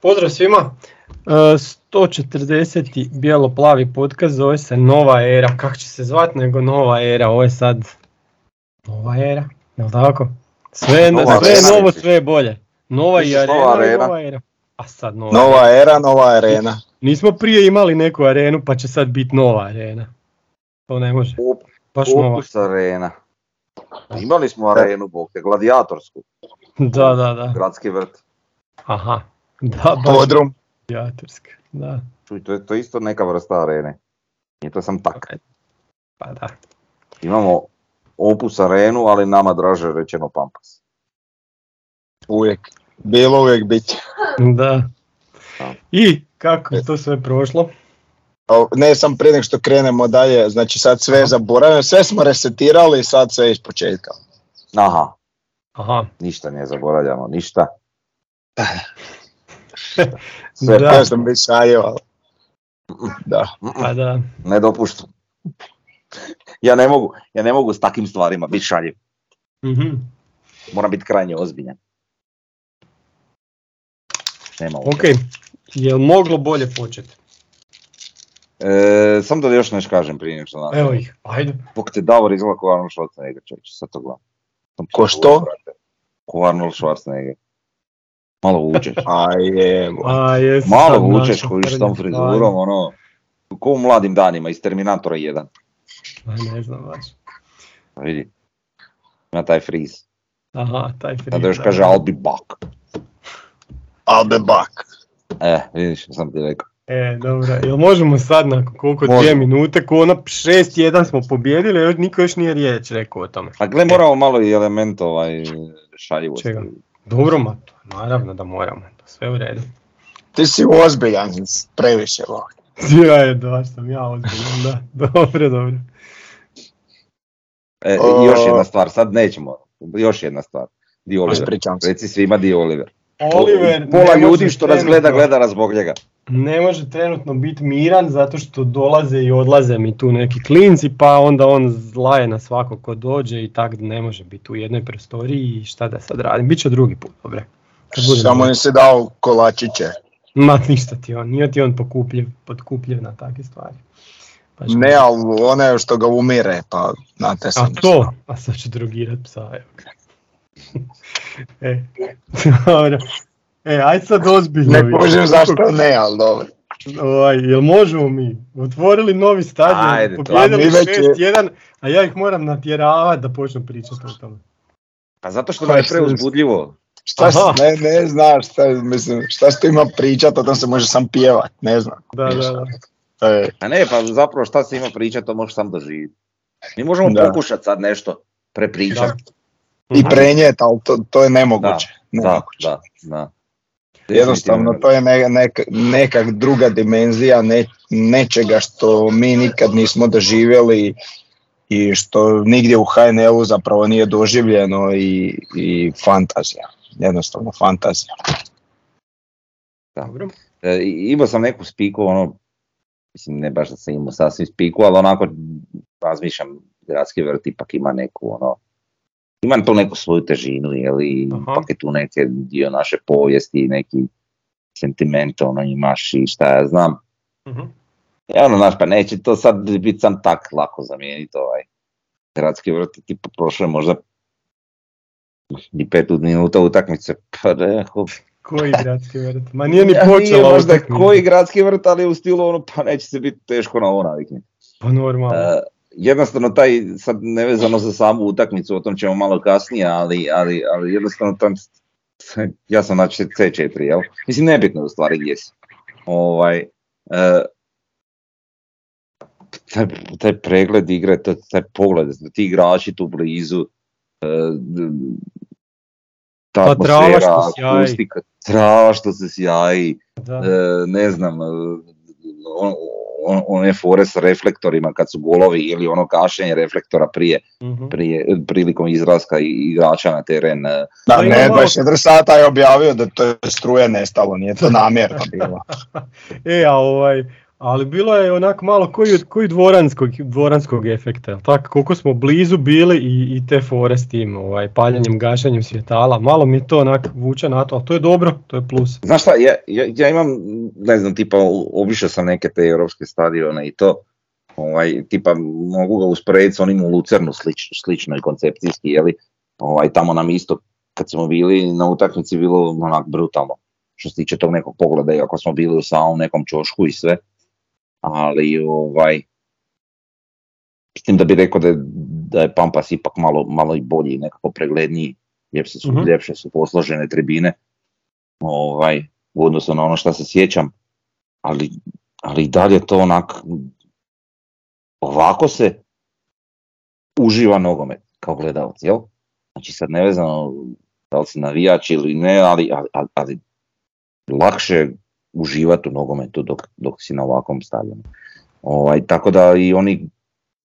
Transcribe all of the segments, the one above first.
Pozdrav svima. E, 140. bijelo-plavi podcast zove se Nova era. Kako će se zvat nego Nova era? Ovo je sad Nova era, jel tako? Sve, je- Nova sve je novo, sve je bolje. Nova i arena, nova i arena? nova era. A sad nova. Nova era, nova arena. Nismo prije imali neku arenu pa će sad biti nova arena. To ne može. Op- Baš nova. Opus arena. Imali smo arenu, bog te, gladijatorsku, Da, da, da. gradski vrt. Aha. Da, Podrum. gladijatorska. Da. Čuj, to je to isto neka vrsta arene. Nije to sam tak. Pa da. Imamo opus arenu, ali nama draže rečeno pampas. Uvijek. Bilo uvijek bit će. Da. I kako je to sve prošlo? Ne sam prije nego što krenemo dalje, znači sad sve zaboravljamo, sve smo resetirali, sad sve iz početka. Aha, Aha. ništa ne zaboravljamo, ništa. Sve Da. Sam već savjevao. Da. Pa da. Ne dopuštam. Ja ne mogu, ja ne mogu s takvim stvarima biti šaljiv. Mhm. Moram biti krajnje ozbiljan. Nema Ok. Jel moglo bolje početi? E, sam da još nešto kažem prije nego što nastavim. Evo ih. Ajde. Bog te Davor izgleda ko Arnold Schwarzenegger, čovječe, sad to gledam. Ko što? Ko Arnold Schwarzenegger. Malo vučeš. A je, A Malo vučeš koji s tom frizurom, ono. Ko u mladim danima iz Terminatora 1. ajde. A ne znam baš. Pa Vidi. Ima taj friz. Aha, taj free. Kada još kaže I'll be back. I'll be back. E, vidiš što sam ti rekao. E, dobro. Jel možemo sad nakon koliko Može. dvije minute, ko ono 6-1 smo pobjedili, još niko još nije riječ rekao o tome. A gle, moramo malo i element ovaj šaljivosti. Čega? Dobro, ma to, naravno da moramo, to sve u redu. Ti si ozbiljan, previše voli. Ja je, da, sam ja ozbiljan, da. Dobro, dobro. E, još jedna stvar, sad nećemo. Još jedna stvar. Di Oliver. Reci svima di Oliver. Oliver Pola ljudi što nas gleda, gleda nas zbog njega. ne može trenutno biti miran zato što dolaze i odlaze mi tu neki klinci pa onda on zlaje na svako ko dođe i tak ne može biti u jednoj prostoriji i šta da sad radim. Biće drugi put, dobre. Samo im si dao kolačiće. Ma ništa ti on, nije ti on pokupljiv, potkupljiv na takve stvari. Baš Ne, ali one što ga umire, pa znate A sam. to, a sad ću drogirat psa, evo. E, dobro. E, aj sad ozbiljno. Ne kužim zašto ne, ali dobro. Ovaj, jel možemo mi? Otvorili novi stadion, pobjedili A mi već je- 6-1, a ja ih moram natjeravati da počnu pričati o tome. Pa zato što nam je Pa, preuzbudljivo. Šta si, ne, ne znaš, šta, mislim, šta se tu ima pričat, o tom se može sam pjevat, ne znam. Da, da, da. E, A ne, pa zapravo šta se ima pričati, to možeš sam doživjeti. Mi možemo Da. pokušati sad nešto prepričati. I Mhm. prenijet, ali to, to je nemoguće. Da, nemoguće. da, da. Jednostavno, to je ne, neka, neka druga dimenzija ne, nečega što mi nikad nismo doživjeli i što nigdje u HNL-u zapravo nije doživljeno i, i fantazija. Jednostavno fantazija. Dobro. E, i- imao sam neku spiku, ono, mislim ne baš da sam imao sasvim spiku, ali onako razmišljam, gradski vrt ipak ima neku, ono, ima tu neku svoju težinu, jeli, ipak je tu neke dio naše povijesti, neki sentiment, ono, imaš i šta ja znam. Mhm. I ono, znaš, pa neće to sad biti sam tak lako zamijeniti ovaj gradski vrt, tipa prošlo je možda i pet minuta utakmice, pa rekao, Koji gradski vrt? Ma nije ni Ja, nije počela možda koji gradski vrt, ali u stilu ono, pa neće se biti teško na ovo naviknuti. Pa normalno. E, jednostavno taj, sad nevezano za samu utakmicu, o tom ćemo malo kasnije, ali, ali, ali jednostavno tam, ja sam na C4, jel? Mislim, nebitno u stvari gdje si. Ovaj, e, taj, taj pregled igre, taj, taj pogled, ti igrači tu blizu, e, ta Pa trava atmosfera, što sjaji. akustika, trava što se sjaji, da. e, ne znam, e, on, on, one fore s reflektorima kad su golovi ili ono kašenje reflektora prije, Mhm. prije prilikom izraska igrača na teren. e, Da, ne, malo- 24 sata je objavio da to je struje nestalo, nije to namjerno bilo. E, a ovaj, ali bilo je onako malo koji, koji dvoranskog, dvoranskog efekta, tako koliko smo blizu bili i, i te fore s tim ovaj, paljenjem, gašenjem svjetala, malo mi to onak vuče na to, ali to je dobro, to je plus. Znaš šta, ja, ja, ja imam, ne znam, tipa obišao sam neke te europske stadione i to, ovaj, tipa mogu ga usporediti s onim u Lucernu slič, slično i koncepcijski, jeli, ovaj, tamo nam isto kad smo bili na utakmici bilo onak brutalno što se tiče tog nekog pogleda, iako smo bili u samom nekom čošku i sve, ali ovaj, mislim da bi rekao da je, da je Pampas ipak malo, malo i bolji, nekako pregledniji, ljepše su, uh ljepše su posložene tribine, ovaj, u odnosu na ono što se sjećam, ali, ali i dalje to onak, ovako se uživa nogomet kao gledalac, jel? Znači sad nevezano da li si navijač ili ne, ali, ali, ali lakše uživati u nogometu dok, dok si na ovakvom stadionu. Ovaj, tako da i oni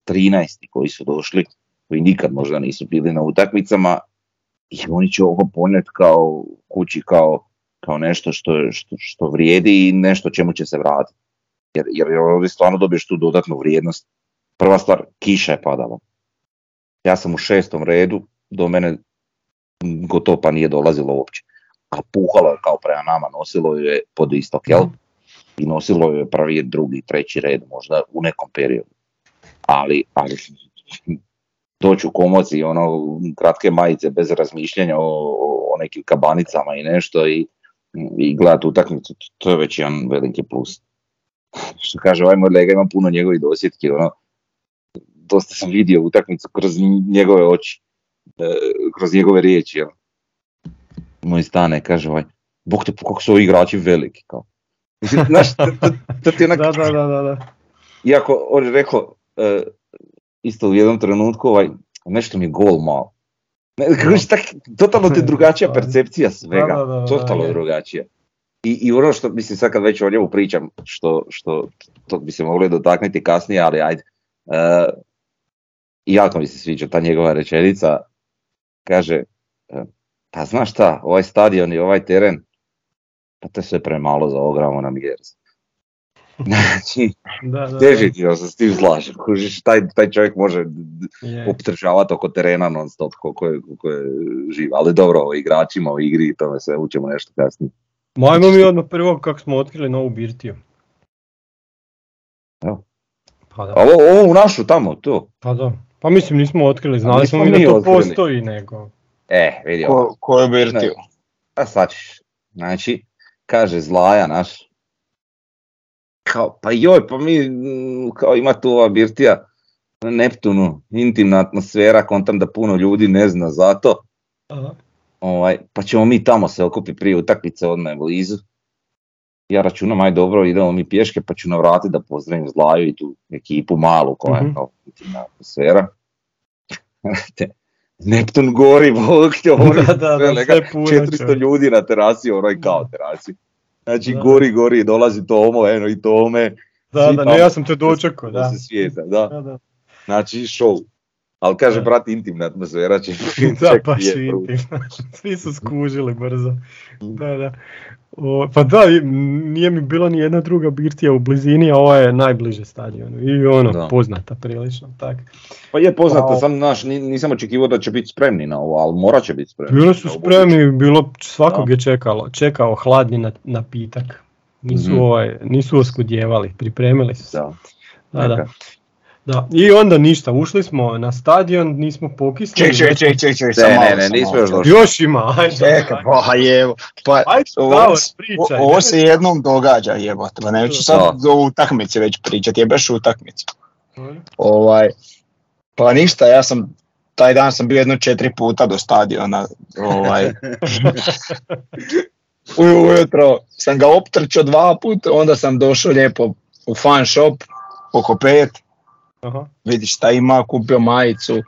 13 koji su došli, koji nikad možda nisu bili na utakmicama, i oni će ovo ponijeti kao kući, kao, kao nešto što, što, što vrijedi i nešto čemu će se vratiti. Jer, jer ovdje stvarno dobiješ tu dodatnu vrijednost. Prva stvar, kiša je padala. Ja sam u šestom redu, do mene gotovo pa nije dolazilo uopće. A puhalo je kao prema nama, nosilo je pod istok, jel? I nosilo je prvi, drugi, treći red možda u nekom periodu. Ali, ali doći u komoci, ono, kratke majice bez razmišljanja o, o nekim kabanicama i nešto i, i gledati utakmicu, to je već jedan veliki plus. Što kaže ovaj moj lega, imam puno njegovih dosjetki, ono, dosta sam vidio utakmicu kroz njegove oči, e, kroz njegove riječi, jel? Moj stane, kaže ovaj, bog te, kako su ovi igrači veliki, kao. Mislim, znaš, to, to, ti onak... da, da, da, da. Iako, on je rekao, e, isto u jednom trenutku, ovaj, nešto mi je gol malo. Ne, kako tak, totalno ti drugačija percepcija svega, da, da, totalno drugačija. I, I ono što, mislim sad kad već o njemu pričam, što, što to bi se mogli dotaknuti kasnije, ali ajde. Uh, jako mi se sviđa ta njegova rečenica, kaže, uh, pa znaš šta, ovaj stadion i ovaj teren, pa to je sve premalo za ovog na Mjers. Znači, da, da, definitivno se s tim slažem. taj, taj čovjek može optržavati oko terena non stop koliko je, koliko je živ. Ali dobro, o igračima, o igri i tome sve učimo nešto kasnije. Majmo mi odmah prvo kako smo otkrili novu birtiju. Evo. Pa da. Ovo, ovo u našu tamo, to. Pa da. Pa mislim nismo otkrili, znali smo mi da to postoji nego. E, vidi Ko, ko je birtiju? A sad ćeš. Znači, kaže Zlaja naš, kao, pa joj, pa mi, mm, kao ima tu ova birtija na Neptunu, intimna atmosfera, kontam da puno ljudi ne zna za to. Ovaj, pa ćemo mi tamo se okupiti prije utakmice odmah blizu. Ja računam, aj dobro, idemo mi pješke, pa ću navratiti da pozdravim Zlaju i tu ekipu malu koja je mm kao intimna atmosfera. Neptun gori, bog te, da, da, da, 400 ljudi na terasi, onoj kao terasi. Znači gori, gori, dolazi Tomo, eno i Tome. Da, da, ne, ja sam te dočekao, da. Se svijeta, da. da, da. Znači show. Ali kaže, brat, intimna atmosfera će... da, baš intimna. Svi su skužili brzo. Mm. Da, da. O, pa da, nije mi bilo ni jedna druga birtija u blizini, a ovo je najbliže stadionu i ono, poznata prilično. Tak. Pa je poznata, pa, sam naš, nisam očekivao da će biti spremni na ovo, ali mora će biti spremni. Bili su spremni, bilo, svakog je čekalo, čekao hladni napitak. Nisu, mm ovaj, nisu oskudjevali, pripremili su se. Da. Da, da. I onda ništa, ušli smo na stadion, nismo pokisli. Ček, ček, ček, ček, ček, ne, ne, ne, nismo još došli. Još ima, ajde. Čekaj, pa jevo. Pa, ajde, ovo, pričaj, ovo se jednom događa, jebote, pa neću sad o utakmici već pričati, jebeš utakmicu. Ovaj, pa ništa, ja sam, taj dan sam bio jedno četiri puta do stadiona, ovaj. Ujutro sam ga optrčao dva puta, onda sam došao lijepo u fan shop, oko pet, Aha. vidi šta ima, kupio majicu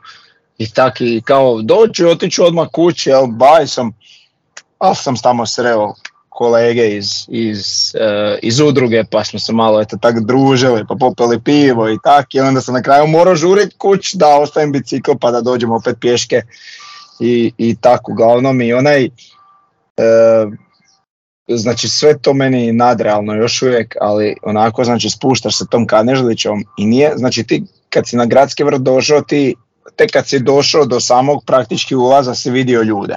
i taki kao doću otiću odmah kući, jel baj sam, ali sam tamo sreo kolege iz, iz, uh, iz udruge pa smo se malo eto tak družili pa popili pivo i tak i onda sam na kraju morao žurit kuć da ostavim bicikl pa da dođemo opet pješke i, i tako uglavnom i onaj uh, znači sve to meni nadrealno još uvijek, ali onako znači spuštaš se tom Kanežlićom i nije, znači ti kad si na gradski vrt došao ti, tek kad si došao do samog praktički ulaza si vidio ljude,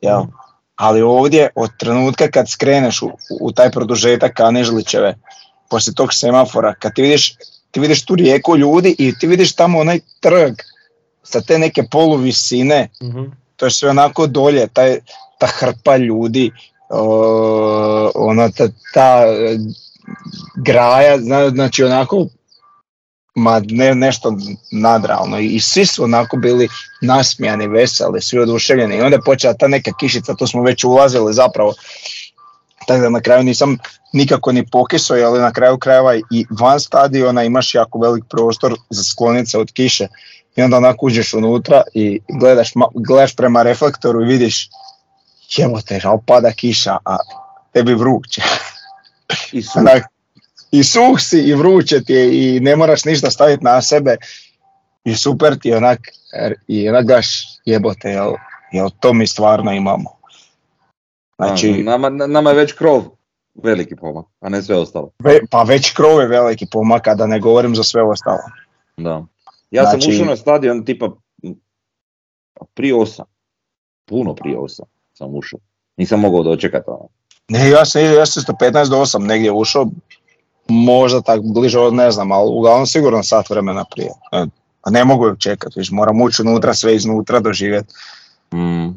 jel? Mhm. Ali ovdje od trenutka kad skreneš u, u taj produžetak Kanežlićeve, poslije tog semafora, kad ti vidiš, ti vidiš tu rijeku ljudi i ti vidiš tamo onaj trg sa te neke poluvisine, mm to je sve onako dolje, taj, ta hrpa ljudi, ona ta, ta graja, znači onako ma ne, nešto nadralno i svi su onako bili nasmijani, veseli, svi oduševljeni. I onda je počela ta neka kišica, tu smo već ulazili zapravo, tako da na kraju nisam nikako ni pokisao, ali na kraju krajeva i van stadiona imaš jako velik prostor za sklonice od kiše. I onda onako uđeš unutra i gledaš, gledaš prema reflektoru i vidiš te, ali pada kiša, a tebi vruće. I suh. I suh si i vruće ti je i ne moraš ništa staviti na sebe i super ti je onak, i onak daš jebote, jel, jel to mi stvarno imamo. Znači, nama, nama je već krov veliki pomak, a ne sve ostalo. pa već krov je veliki pomak, a da ne govorim za sve ostalo. Da. Ja sam znači- ušao na stadion tipa prije osam, puno prije osam sam ušao. Nisam mogao dočekati ono. Ne, ja sam, ja sam 15 do 8 negdje ušao, možda tak bliže od ne znam, ali uglavnom sigurno sat vremena prije. E, a ne mogu čekati, viš, moram ući unutra, sve iznutra doživjeti. Mm.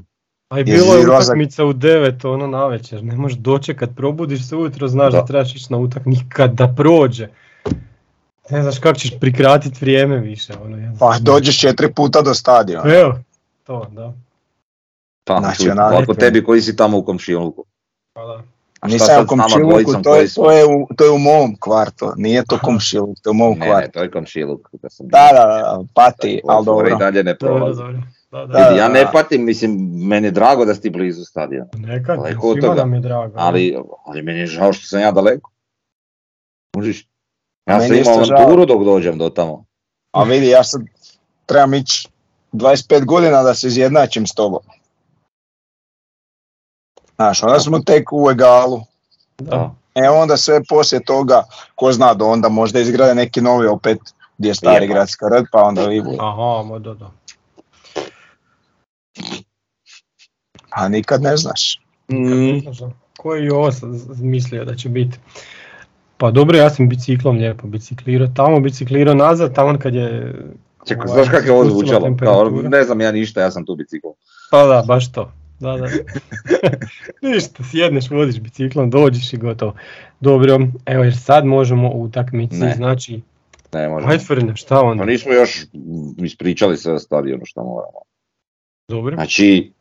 A i bilo je utakmica u 9, ono na večer, ne možeš dočekat, probudiš se ujutro, znaš da, da trebaš ići na utakmicu, nikad da prođe. Ne znaš kako ćeš prikratiti vrijeme više. Ono, pa dođeš četiri puta do stadiona. Evo, to da. Pa, ako tebi koji si tamo u komšiluku. Pa da. A Nisam u komšiluku, to je, to, je u, to je u mom kvartu, nije to komšiluk, to je u mom ne, kvartu. Ne, to je komšiluk. Da, sam da, da, da, pati, ali dobro. I dalje ne prolazi. Da, da, ja ne patim, mislim, meni je drago da si ti blizu stadiona. Nekad, svima nam je drago. Ali, ali meni je žao što sam ja daleko. Možeš? Ja sam imao avanturu dok dođem do tamo. A vidi, ja sad trebam ići 25 godina da se izjednačim s tobom. Znaš, onda smo tek u egalu. Da. E onda sve poslije toga, ko zna do onda možda izgrade neki novi opet gdje je stari gradski red, pa onda vi Aha, da, da. A nikad ne znaš. Mm. Ko je ovo mislio da će biti? Pa dobro, ja sam biciklom lijepo biciklirao tamo, biciklirao nazad, tamo kad je... Čekaj, znaš kako je ovo zvučalo? ne znam ja ništa, ja sam tu biciklom. Pa da, baš to. Da, da. Ništa, sjedneš, vodiš biciklom, dođeš i gotovo. Dobro, evo jer sad možemo u utakmici, ne. znači... Ne, možemo. Ajde šta onda? Pa nismo još ispričali sve stadionu što moramo. Dobro. Znači,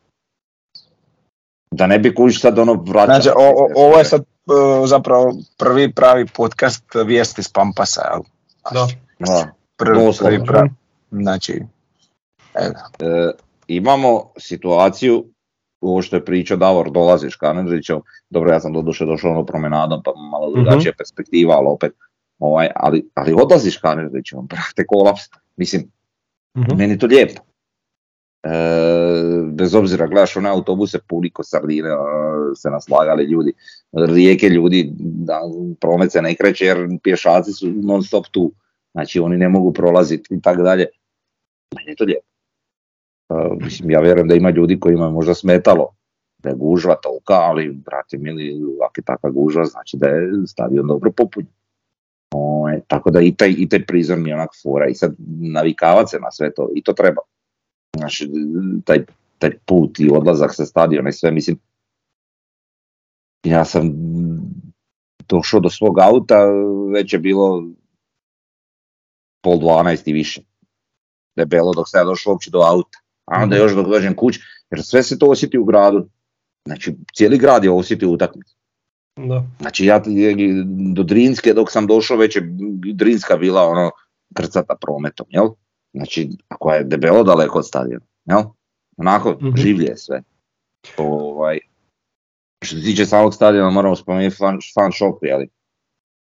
da ne bi kuć sad ono vraćao. Znači, ovo je sad uh, zapravo prvi pravi podcast vijesti s Pampasa, jel? Da. da. Prvi, prvi pravi. Znači, evo. E, imamo situaciju ovo što je pričao Davor, dolaziš Kanežićom, dobro ja sam doduše došao ono promenadom pa malo mhm. drugačija uh perspektiva, ali opet, ovaj, ali, ali odlaziš Kanežićom, brate kolaps, mislim, uh meni to lijepo. E, bez obzira gledaš one autobuse puni ko sardine se naslagali ljudi rijeke ljudi da promet se ne kreće jer pješaci su non stop tu. Znači oni ne mogu prolaziti i tako dalje. Meni je to lijepo mislim, ja vjerujem da ima ljudi kojima je možda smetalo da je gužva tolika, ali brate mili, ako je takva gužva, znači da je stadion dobro popunjen. Ovaj, tako da i taj, i taj prizor mi je onak fora i sad navikavati se na sve to i to treba. Znači, taj, taj put i odlazak sa stadiona i sve, mislim, ja sam došao do svog auta, već je bilo pol dvanaest i više. Debelo dok sam ja došao uopće do auta a onda mhm. još dok dođem kuć, jer sve se to osjeti u gradu. Znači, cijeli grad je osjetio utakmicu. Da. Znači, ja do Drinske dok sam došao, već je Drinska bila ono krcata prometom, jel? Znači, ako je debelo daleko od stadiona, jel? Onako, mm življe je sve. Ovaj, što se tiče samog stadiona, moramo spomenuti fan, fan shop, jel?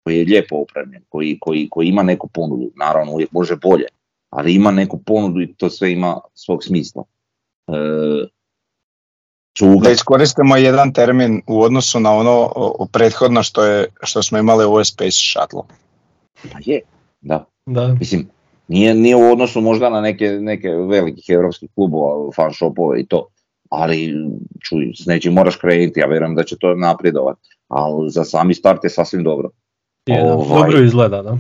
koji je lijepo opremljen, koji, koji, koji ima neku ponudu, naravno uvijek može bolje, ali ima neku ponudu i to sve ima svog smisla. E, Cuga. Da iskoristimo jedan termin u odnosu na ono prethodno što, je, što smo imali u Space Shuttle. Pa je, da. da. Mislim, nije, nije u odnosu možda na neke, neke velikih europskih klubova, fan shopove i to, ali čuj, s nečim moraš krenuti, ja vjerujem da će to napredovati, ali za sami start je sasvim dobro. Je, ovaj, dobro izgleda, da.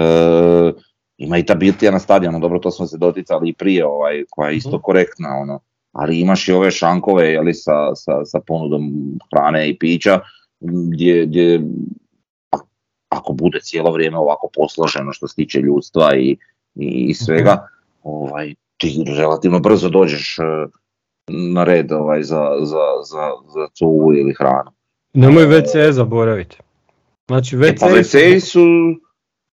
E, ima i ta birtija na stadionu, dobro to smo se doticali i prije, ovaj, koja je isto mhm. korektna, ono, ali imaš i ove šankove jeli, sa, sa, sa ponudom hrane i pića, gdje, gdje ako bude cijelo vrijeme ovako posloženo što se tiče ljudstva i, i svega, mhm. ovaj, ti relativno brzo dođeš e, na red ovaj, za, za, za, za cuvu ili hranu. Nemoj WC zaboraviti. Znači WC, e pa WC su...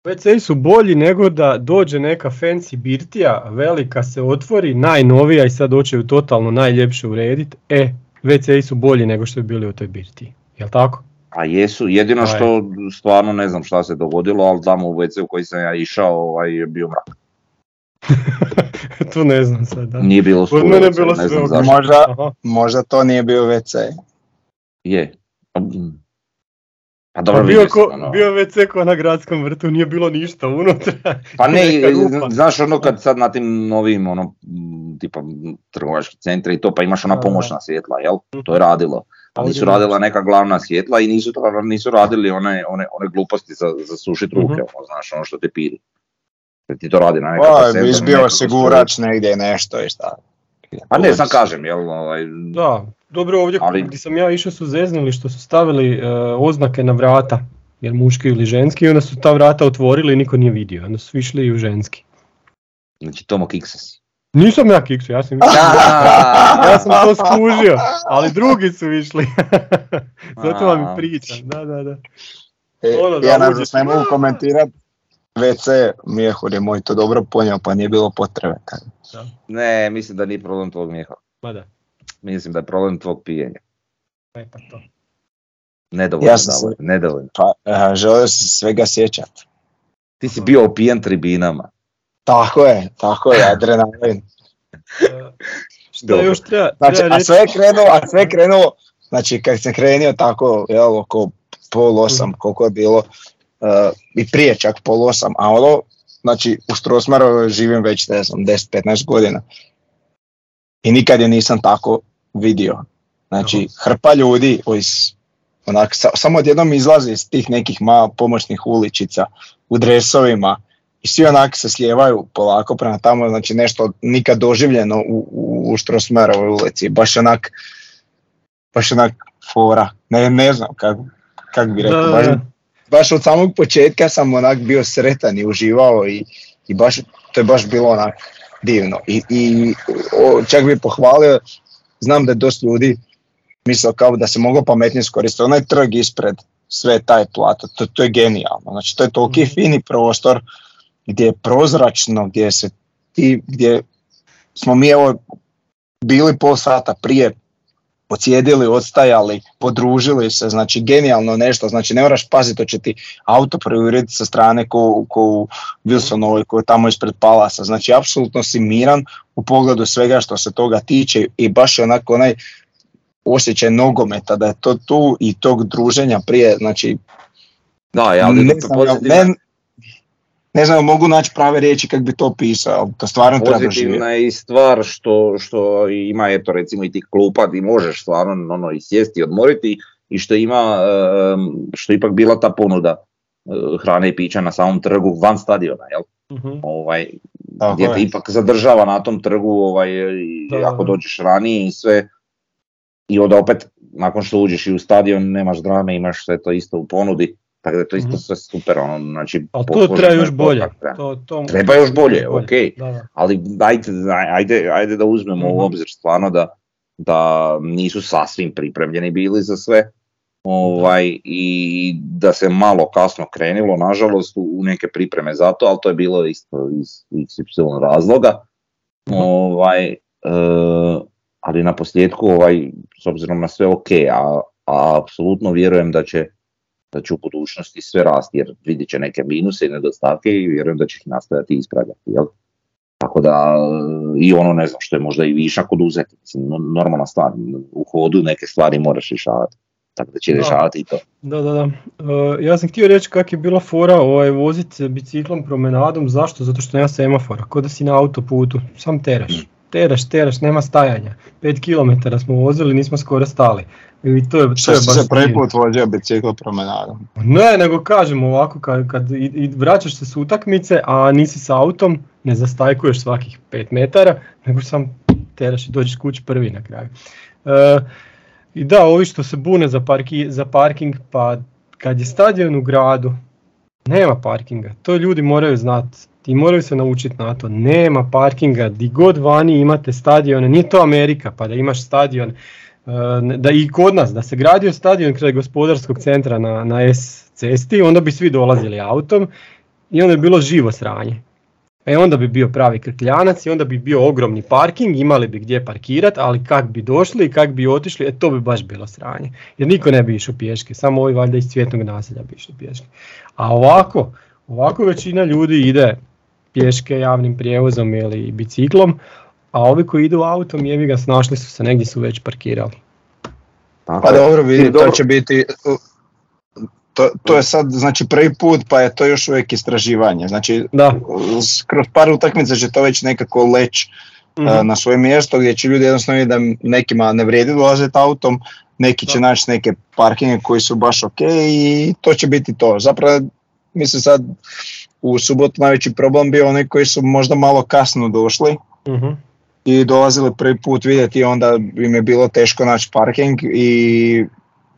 WC su bolji nego da dođe neka fancy birtija, velika se otvori, najnovija i sad u totalno najljepše urediti. E, WC su bolji nego što bi bili u toj birtiji. Jel tako? A jesu, jedino što stvarno ne znam šta se dogodilo, ali tamo u WC u koji sam ja išao ovaj, je bio mrak. to ne znam sad, da. Nije bilo sve. ne bilo sve možda, možda to nije bio WC. Je. Pa dobro, bio, ko, ono. bio WC ko na gradskom vrtu, nije bilo ništa unutra. Pa ne, znaš ono kad sad na tim novim ono, tipa trgovački centri i to, pa imaš ona pomoćna svjetla, jel? To je radilo. Ali nisu radila neka glavna svjetla i nisu, nisu radili one, one, one gluposti za, za sušit ruke, uh ono, znaš, ono što te piri. Ti to radi na nekakav Pa, bi bio osigurač negdje nešto i šta. Pa ne, sam kažem, jel? Ovaj... Da, dobro ovdje Ali... gdje sam ja išao su zeznili što su stavili uh, oznake na vrata, jer muški ili ženski, i onda su ta vrata otvorili i niko nije vidio, onda su išli i u ženski. Znači Tomo Kiksas. Nisam ja kiksu, ja sam, ja sam to skužio, ali drugi su išli. Zato vam i pričam, da, da, da. E, ono, ja ne znam, ne mogu komentirati. WC Mijehur je moj to dobro ponio, pa nije bilo potrebe. Da. Ne, mislim da nije problem tvog Mijehura. Ma da. Mislim da je problem tvog pijenja. E pa to. Nedovoljno, ja sam nedovoljno. Pa, uh, želio se svega sjećati. Ti si bio opijen tribinama. Tako je, tako je, adrenalin. Što još treba, znači, a sve je krenulo, a sve je krenulo, znači kad sam krenio tako, jel, oko pol osam, mm. koliko je bilo, i prije čak pol osam, a ono, znači u Strosmaru živim već, ne znam, 10-15 godina. I nikad je nisam tako vidio. Znači, hrpa ljudi, iz, onak, samo odjednom izlazi iz tih nekih malo pomoćnih uličica u dresovima, i svi onak se slijevaju polako prema tamo, znači nešto nikad doživljeno u, u, u Štrosmerovoj ulici, baš onak, baš onak fora, ne, ne znam kako kak bi rekao, baš, baš, od samog početka sam onak bio sretan i uživao i, i baš, to je baš bilo onak divno. I, i o, čak bi pohvalio, znam da je dosta ljudi mislio kao da se moglo pametnije iskoristiti, onaj trg ispred sve taj plato, to, to je genijalno, znači to je toliki mhm. fini prostor, gdje je prozračno, gdje se ti, gdje smo mi evo bili pol sata prije podsjedili, odstajali, podružili se, znači genijalno nešto, znači ne moraš paziti, će ti auto preurediti sa strane ko, ko u Wilsonovoj, ko je tamo ispred Palasa, znači apsolutno si miran u pogledu svega što se toga tiče i baš je onako onaj osjećaj nogometa da je to tu i tog druženja prije, znači da, ja, ne, znam, ne znam, mogu naći prave riječi kako bi to opisao, to stvarno treba Pozitivna je i stvar što, što ima, eto recimo i ti klupa ti možeš stvarno ono, i sjesti i odmoriti i što ima, što ipak bila ta ponuda eh, hrane i pića na samom trgu van stadiona, jel? uh Ovaj, gdje te ipak zadržava na tom trgu ovaj, ako dođeš ranije i sve i onda opet nakon što uđeš i u stadion nemaš drame, imaš sve to isto u ponudi tako da to isto mhm. sve super, ono, znači... Ali to treba još bolje. To, to, treba još bolje, ok, ali ajde, ajde, ajde da uzmemo u mhm. obzir stvarno da, da nisu sasvim pripremljeni bili za sve ovaj, i da se malo kasno krenilo, nažalost, u neke pripreme za to, ali to je bilo isto iz XY razloga. Mhm. Ovaj, e, ali na posljedku, ovaj, s obzirom na sve ok, a, a apsolutno vjerujem da će da će u budućnosti sve rasti jer vidjet će neke minuse i nedostatke i vjerujem da će ih nastaviti ispravljati. Jel? Tako da i ono ne znam što je možda i višak oduzeti, mislim, normalna stvar, u hodu neke stvari moraš rješavati. Tako da će rješavati i to. Da, da, da. E, ja sam htio reći kak je bila fora ovaj, voziti biciklom promenadom, zašto? Zato što nema semafora, kod da si na autoputu, sam teraš. Teraš, teraš, nema stajanja. 5 km smo vozili, nismo skoro stali. I to je, to je baš se prvi put vozio bicikl promenadom? Ne, nego kažem ovako, kad, kad i, i vraćaš se s utakmice, a nisi s autom, ne zastajkuješ svakih 5 metara, nego sam teraš i dođeš kući prvi na kraju. E, I da, ovi što se bune za, parki, za parking, pa kad je stadion u gradu, nema parkinga, to ljudi moraju znati, ti moraju se naučiti na to, nema parkinga, di god vani imate stadione, nije to Amerika pa da imaš stadion, e, da i kod nas, da se gradio stadion kraj gospodarskog centra na, na S cesti, onda bi svi dolazili autom i onda bi bilo živo sranje. E onda bi bio pravi krkljanac i onda bi bio ogromni parking, imali bi gdje parkirati, ali kak bi došli i kak bi otišli, e to bi baš bilo sranje. Jer niko ne bi išao pješke, samo ovi valjda iz cvjetnog naselja bi išli pješke. A ovako, ovako većina ljudi ide pješke javnim prijevozom ili biciklom, a ovi koji idu autom jevi ga snašli su se, negdje su već parkirali. Pa dobro, vidi, to će biti to, to je sad znači prvi put pa je to još uvijek istraživanje. Znači da. kroz par utakmica će to već nekako leć mm na svoje mjesto gdje će ljudi jednostavno da nekima ne vrijedi dolaziti autom, neki će naći neke parkinge koji su baš ok i to će biti to. Zapravo mislim sad u subotu najveći problem bio oni koji su možda malo kasno došli mhm. i dolazili prvi put vidjeti onda im je bilo teško naći parking i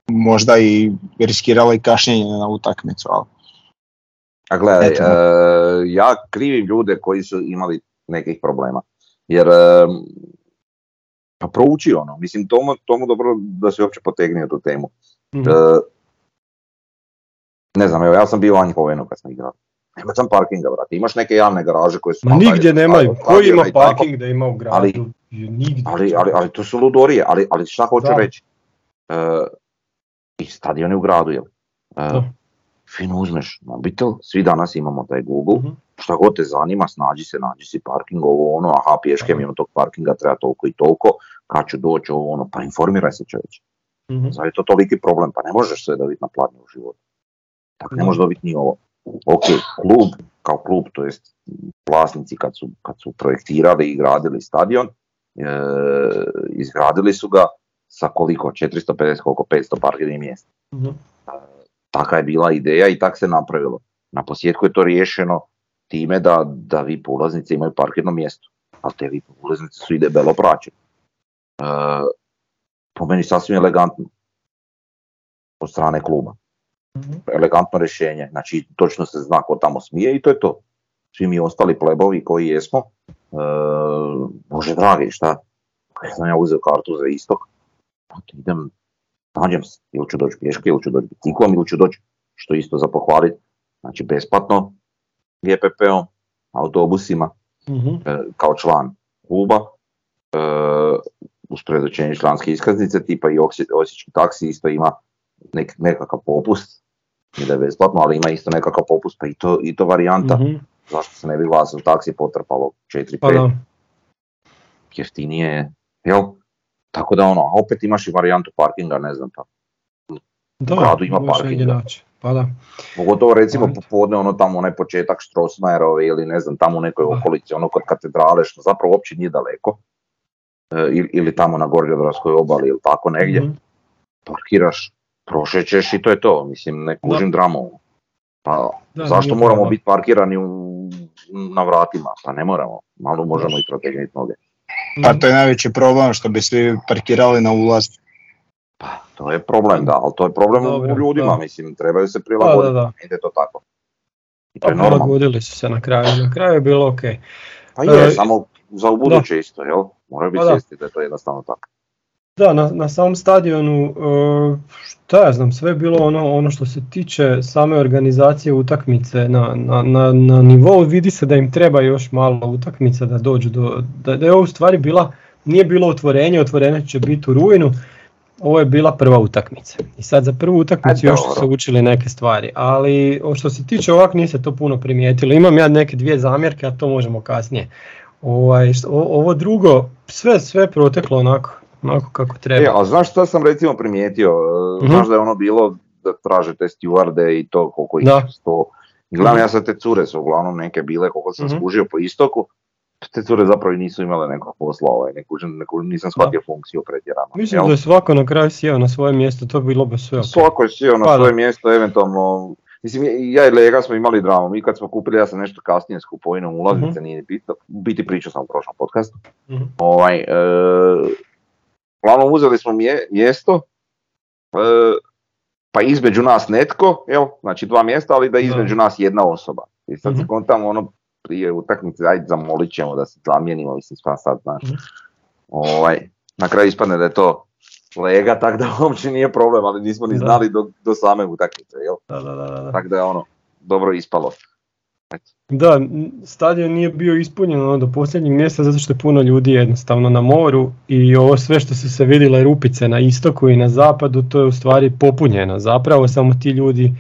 možda i riskirala i kašnjenje na utakmicu. Ali... A gledaj, e, ja krivim ljude koji su imali nekih problema. Jer e, pa prouči ono, mislim tomu, tomu dobro da se uopće potegnio tu temu. mm ne znam, evo ja sam bio u Anjhovenu kad sam igrao. Nema tam parkinga, brate. Imaš neke javne garaže koje su... Ma nigdje nemaju. Ko ima parking da ima u gradu? Ali, nigdje. Ali, ali, ali, to su ludorije. Ali, ali šta hoću reći? i stadion je u gradu, jel? Uh, fino uzmeš mobitel, svi danas imamo taj Google, uh šta god te zanima, snađi se, nađi si parking, ovo ono, aha, pješke mimo tog parkinga treba toliko i toliko, kad ću doći, ovo ono, pa informiraj se čovječe. uh je to toliki problem, pa ne možeš sve dobiti na planu u životu. Tako ne možeš dobiti ni ovo. Ok, klub, kao klub, to jest vlasnici kad su, kad su projektirali i gradili stadion, e, izgradili su ga sa koliko, 450, koliko, 500 parkirnih mjesta. mm Taka je bila ideja i tak se napravilo. Na posjetku je to riješeno time da, da vi polaznici imaju parkirno mjesto, ali te vi polaznici su i debelo praćeni. E, po meni sasvim elegantno od strane kluba. Mm Elegantno rješenje, znači točno se zna ko tamo smije i to je to. Svi mi ostali plebovi koji jesmo, e, bože dragi, šta? Ja sam ja uzeo kartu za istok, idem, nađem se, ili ću doći pješke, ili ću doći biciklom, ili ću doći, što isto za pohvaliti, znači besplatno, GPP-om, autobusima, mm kao član kluba, e, uz predočenje članske iskaznice, tipa i osječki taksi isto ima nek, nekakav popust, je besplatno, ali ima isto nekakav popust, pa i to, i to varijanta, mm zašto se ne bi vas u taksi potrpalo 4-5, pa jeftinije, jel? Tako da ono, a opet imaš i varijantu parkinga, ne znam, pa da, gradu ima parkinga. Pa da. Pogotovo recimo popodne ono tamo onaj početak Strossmayerove ili ne znam tamo u nekoj okolici, ono kod katedrale što zapravo uopće nije daleko. E, ili, tamo na Gorjodravskoj obali ili tako negdje. mm Parkiraš, prošećeš i to je to, mislim ne kužim dramu. Pa zašto moramo biti parkirani u, na vratima? Pa ne moramo, malo možemo i protegnuti noge. Pa to je najveći problem što bi svi parkirali na ulaz. Pa to je problem, da, ali to je problem u ljudima, mislim, trebaju se prilagoditi, da, da, ide to tako. I to pa, je prilagodili su se na kraju, na kraju je bilo ok. Pa je, e, samo za u buduće isto, jel? Moraju biti pa svijesti da je to jednostavno tako. Da, na, na samom stadionu, uh, šta ja znam, sve je bilo ono, ono što se tiče same organizacije utakmice na, na, na, na nivou, vidi se da im treba još malo utakmica da dođu do, da, da je ovo u stvari bila, nije bilo otvorenje, otvorenje će biti u rujnu, ovo je bila prva utakmica. I sad za prvu utakmicu još su se učili neke stvari, ali što se tiče ovak nije se to puno primijetilo. Imam ja neke dvije zamjerke, a to možemo kasnije Ovaj, ovo drugo, sve, sve proteklo onako, onako kako treba. E, ali znaš šta sam recimo primijetio? uh Znaš da je ono bilo da traže te stewardje i to koliko ih sto. Gledam ja sad te cure su uglavnom neke bile koliko sam uh skužio po istoku. Te cure zapravo nisu imale nekog posla, ovaj, neku, neku, nisam shvatio funkciju pretjerano. Mislim jel? da je svako na kraju sjeo na svoje mjesto, to bi bilo bez sve. Svako je sjeo na pa svoje mjesto, eventualno Mislim, ja i Lega smo imali dramu, mi kad smo kupili, ja sam nešto kasnije s kupovinom ulaznice, uh nije bitno, biti pričao sam u prošlom podcastu. uh Ovaj, e, uglavnom uzeli smo mje, mjesto, e, pa između nas netko, jel, znači dva mjesta, ali da između nas jedna osoba. I sad se kontamo ono prije utakmice, ajde zamolit ćemo da se zamijenimo, mislim, sva sad, znaš. Ovaj, na kraju ispadne da je to lega, tako da uopće nije problem, ali nismo ni znali do, do same utakmice, jel? Da, da, da, da. Tako da je ono, dobro ispalo. Da, stadion nije bio ispunjen ono, do posljednjeg mjesta zato što je puno ljudi jednostavno na moru i ovo sve što su se vidjele rupice na istoku i na zapadu to je u stvari popunjeno. Zapravo samo ti ljudi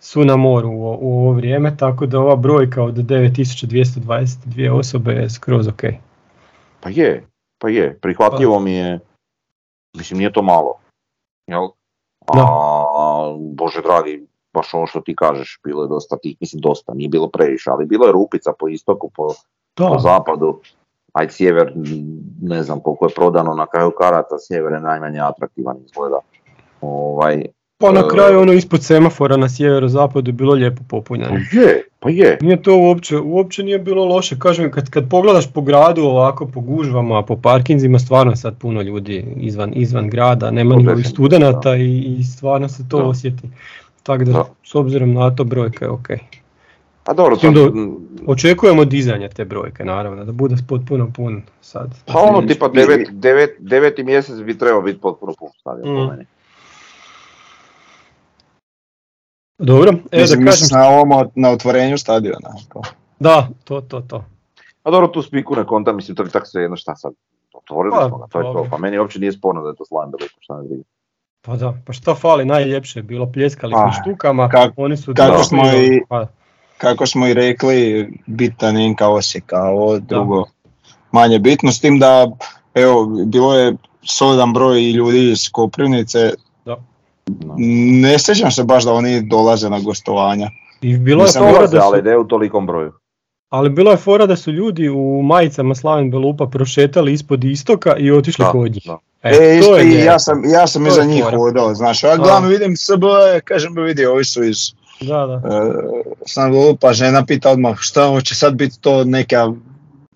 su na moru u, u ovo vrijeme tako da ova brojka od 9222 osobe je skroz ok. Pa je, pa je, prihvatljivo pa. mi je Mislim, nije to malo. Jel? A, Bože dragi, baš ovo što ti kažeš, bilo je dosta tih, mislim dosta, nije bilo previše, ali bilo je rupica po istoku, po, po zapadu. Aj sjever, ne znam koliko je prodano na kraju karata, sjever je najmanje atraktivan izgleda. Ovaj, pa na kraju ono ispod semafora na sjeverozapadu je bilo lijepo popunjeno. Pa je, pa je. Nije to uopće, uopće nije bilo loše. Kažem, kad, kad pogledaš po gradu ovako, po gužvama, po parkinzima, stvarno sad puno ljudi izvan, izvan grada, nema ni studenata i, i, stvarno se to osjeti. Tako da, s obzirom na to brojka je ok. A dobro, očekujemo dizanje te brojke, naravno, da bude potpuno pun sad. Pa ono tipa devet, devet, deveti mjesec bi trebao biti potpuno pun stadion mm. Dobro, evo da kažem... na ovom na otvorenju stadiona. To. Da, to, to, to. A dobro, tu spiku na konta, mislim, to bi tako sve jedno šta sad, otvorili pa, smo ga, to je to, pa meni uopće nije sporno da je to Slaven Belupo, šta ne vidim. Pa da, pa što fali, najljepše je bilo, pljeskali smo štukama, kak, oni su... Kako smo, i, pa. kako smo i rekli, bitan Inka Osijeka, ovo drugo manje bitno, s tim da, evo, bilo je solidan broj ljudi iz Koprivnice, ne sjećam se baš da oni dolaze na gostovanja. I bilo je fora da su... ali ne u tolikom broju. Ali bilo je fora da su ljudi u majicama Slaven Belupa prošetali ispod istoka i otišli kod njih. E, e isto i ja sam, ja sam iza njih hodao, znaš, ja gledam vidim SB, kažem bi vidi, ovi su iz da, da. Uh, Belupa, žena pita odmah šta hoće sad biti to neka,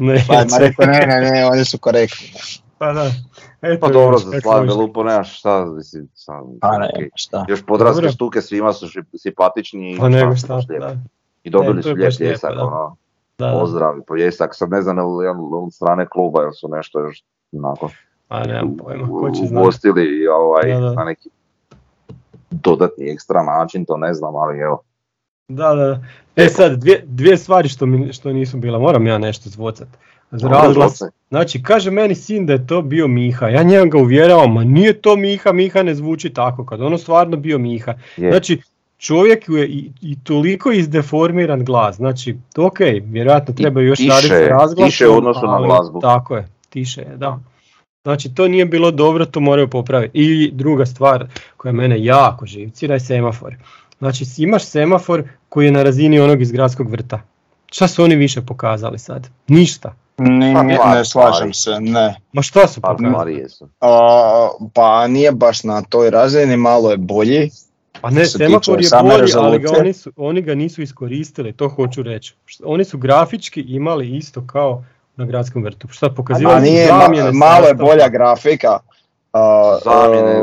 ne, pa, ne, ne, ne, ne, oni su korektni. Pa da. Eto, pa dobro, za Slaven Belupo nemaš šta, mislim, sam, pa ne, šta. Još podraske štuke svima su simpatični pa nego šta, da. I dobili ne, su lijep ljesak, ono, da, pozdrav i pljesak, sad ne znam od strane kluba jer su nešto još onako a nemam pojma, ko će znati. Ugostili i ovaj, da, da. na neki dodatni ekstra način, to ne znam, ali evo. Da, da. E sad, dvije, dvije stvari što, mi, što nisu bila, moram ja nešto zvocat. Razglas, znači kaže meni sin da je to bio Miha, ja njega ga uvjeravam, ma nije to Miha, Miha ne zvuči tako, kad ono stvarno bio Miha. Znači čovjek je i, i toliko izdeformiran glas, znači ok, vjerojatno treba još raditi s razglasom. Tiše u odnosu na glazbu. Tako je, tiše je, da. Znači to nije bilo dobro, to moraju popraviti. I druga stvar koja mene jako živcira je semafor. Znači imaš semafor koji je na razini onog iz gradskog vrta. Šta su oni više pokazali sad? Ništa. Ne, pa, ne slažem se, ne. Ma šta su pokazali? pa nije baš na toj razini, malo je bolji. Pa ne, semafor je bolji, ali ga oni, su, oni ga nisu iskoristili, to hoću reći. Oni su grafički imali isto kao na gradskom vrtu. Šta pokazivali? A nije, malo je bolja grafika, Zamjene.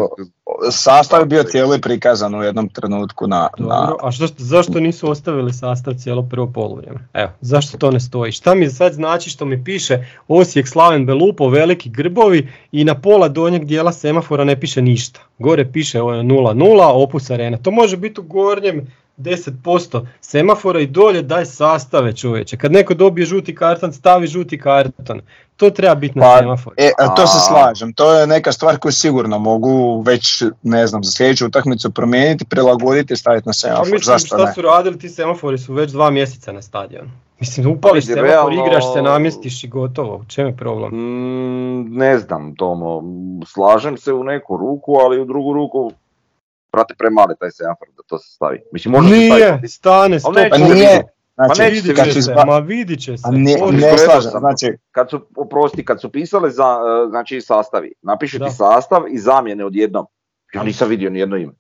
Sastav je bio cijeli prikazan u jednom trenutku na... na... A što, zašto nisu ostavili sastav cijelo prvo polovrijeme? Evo, zašto to ne stoji? Šta mi sad znači što mi piše Osijek, Slaven, Belupo, veliki grbovi i na pola donjeg dijela semafora ne piše ništa. Gore piše 0-0, Opus Arena. To može biti u gornjem 10% semafora i dolje daj sastave čovječe. Kad neko dobije žuti karton, stavi žuti karton. To treba biti na pa, semaforu. E, to se slažem. To je neka stvar koju sigurno mogu već, ne znam, za sljedeću utakmicu promijeniti, prilagoditi i staviti na semafor. Pa mislim, šta su radili ti semafori su već dva mjeseca na stadionu. Mislim, upališ se, realno... igraš se, namjestiš i gotovo. U čem je problem? Mm, ne znam, Tomo. Slažem se u neku ruku, ali u drugu ruku Prate, premali taj semafor da to se stavi. Mislim, može nije, se staviti. stane, stop. Pa nije, Znači, pa vidit će se, ma vidit će se. ne, ne slažem, znači... Kad su, oprosti, kad su pisali za, e, znači, sastavi, napiši ti sastav i zamjene odjednom. Ja nisam vidio ni jedno ime.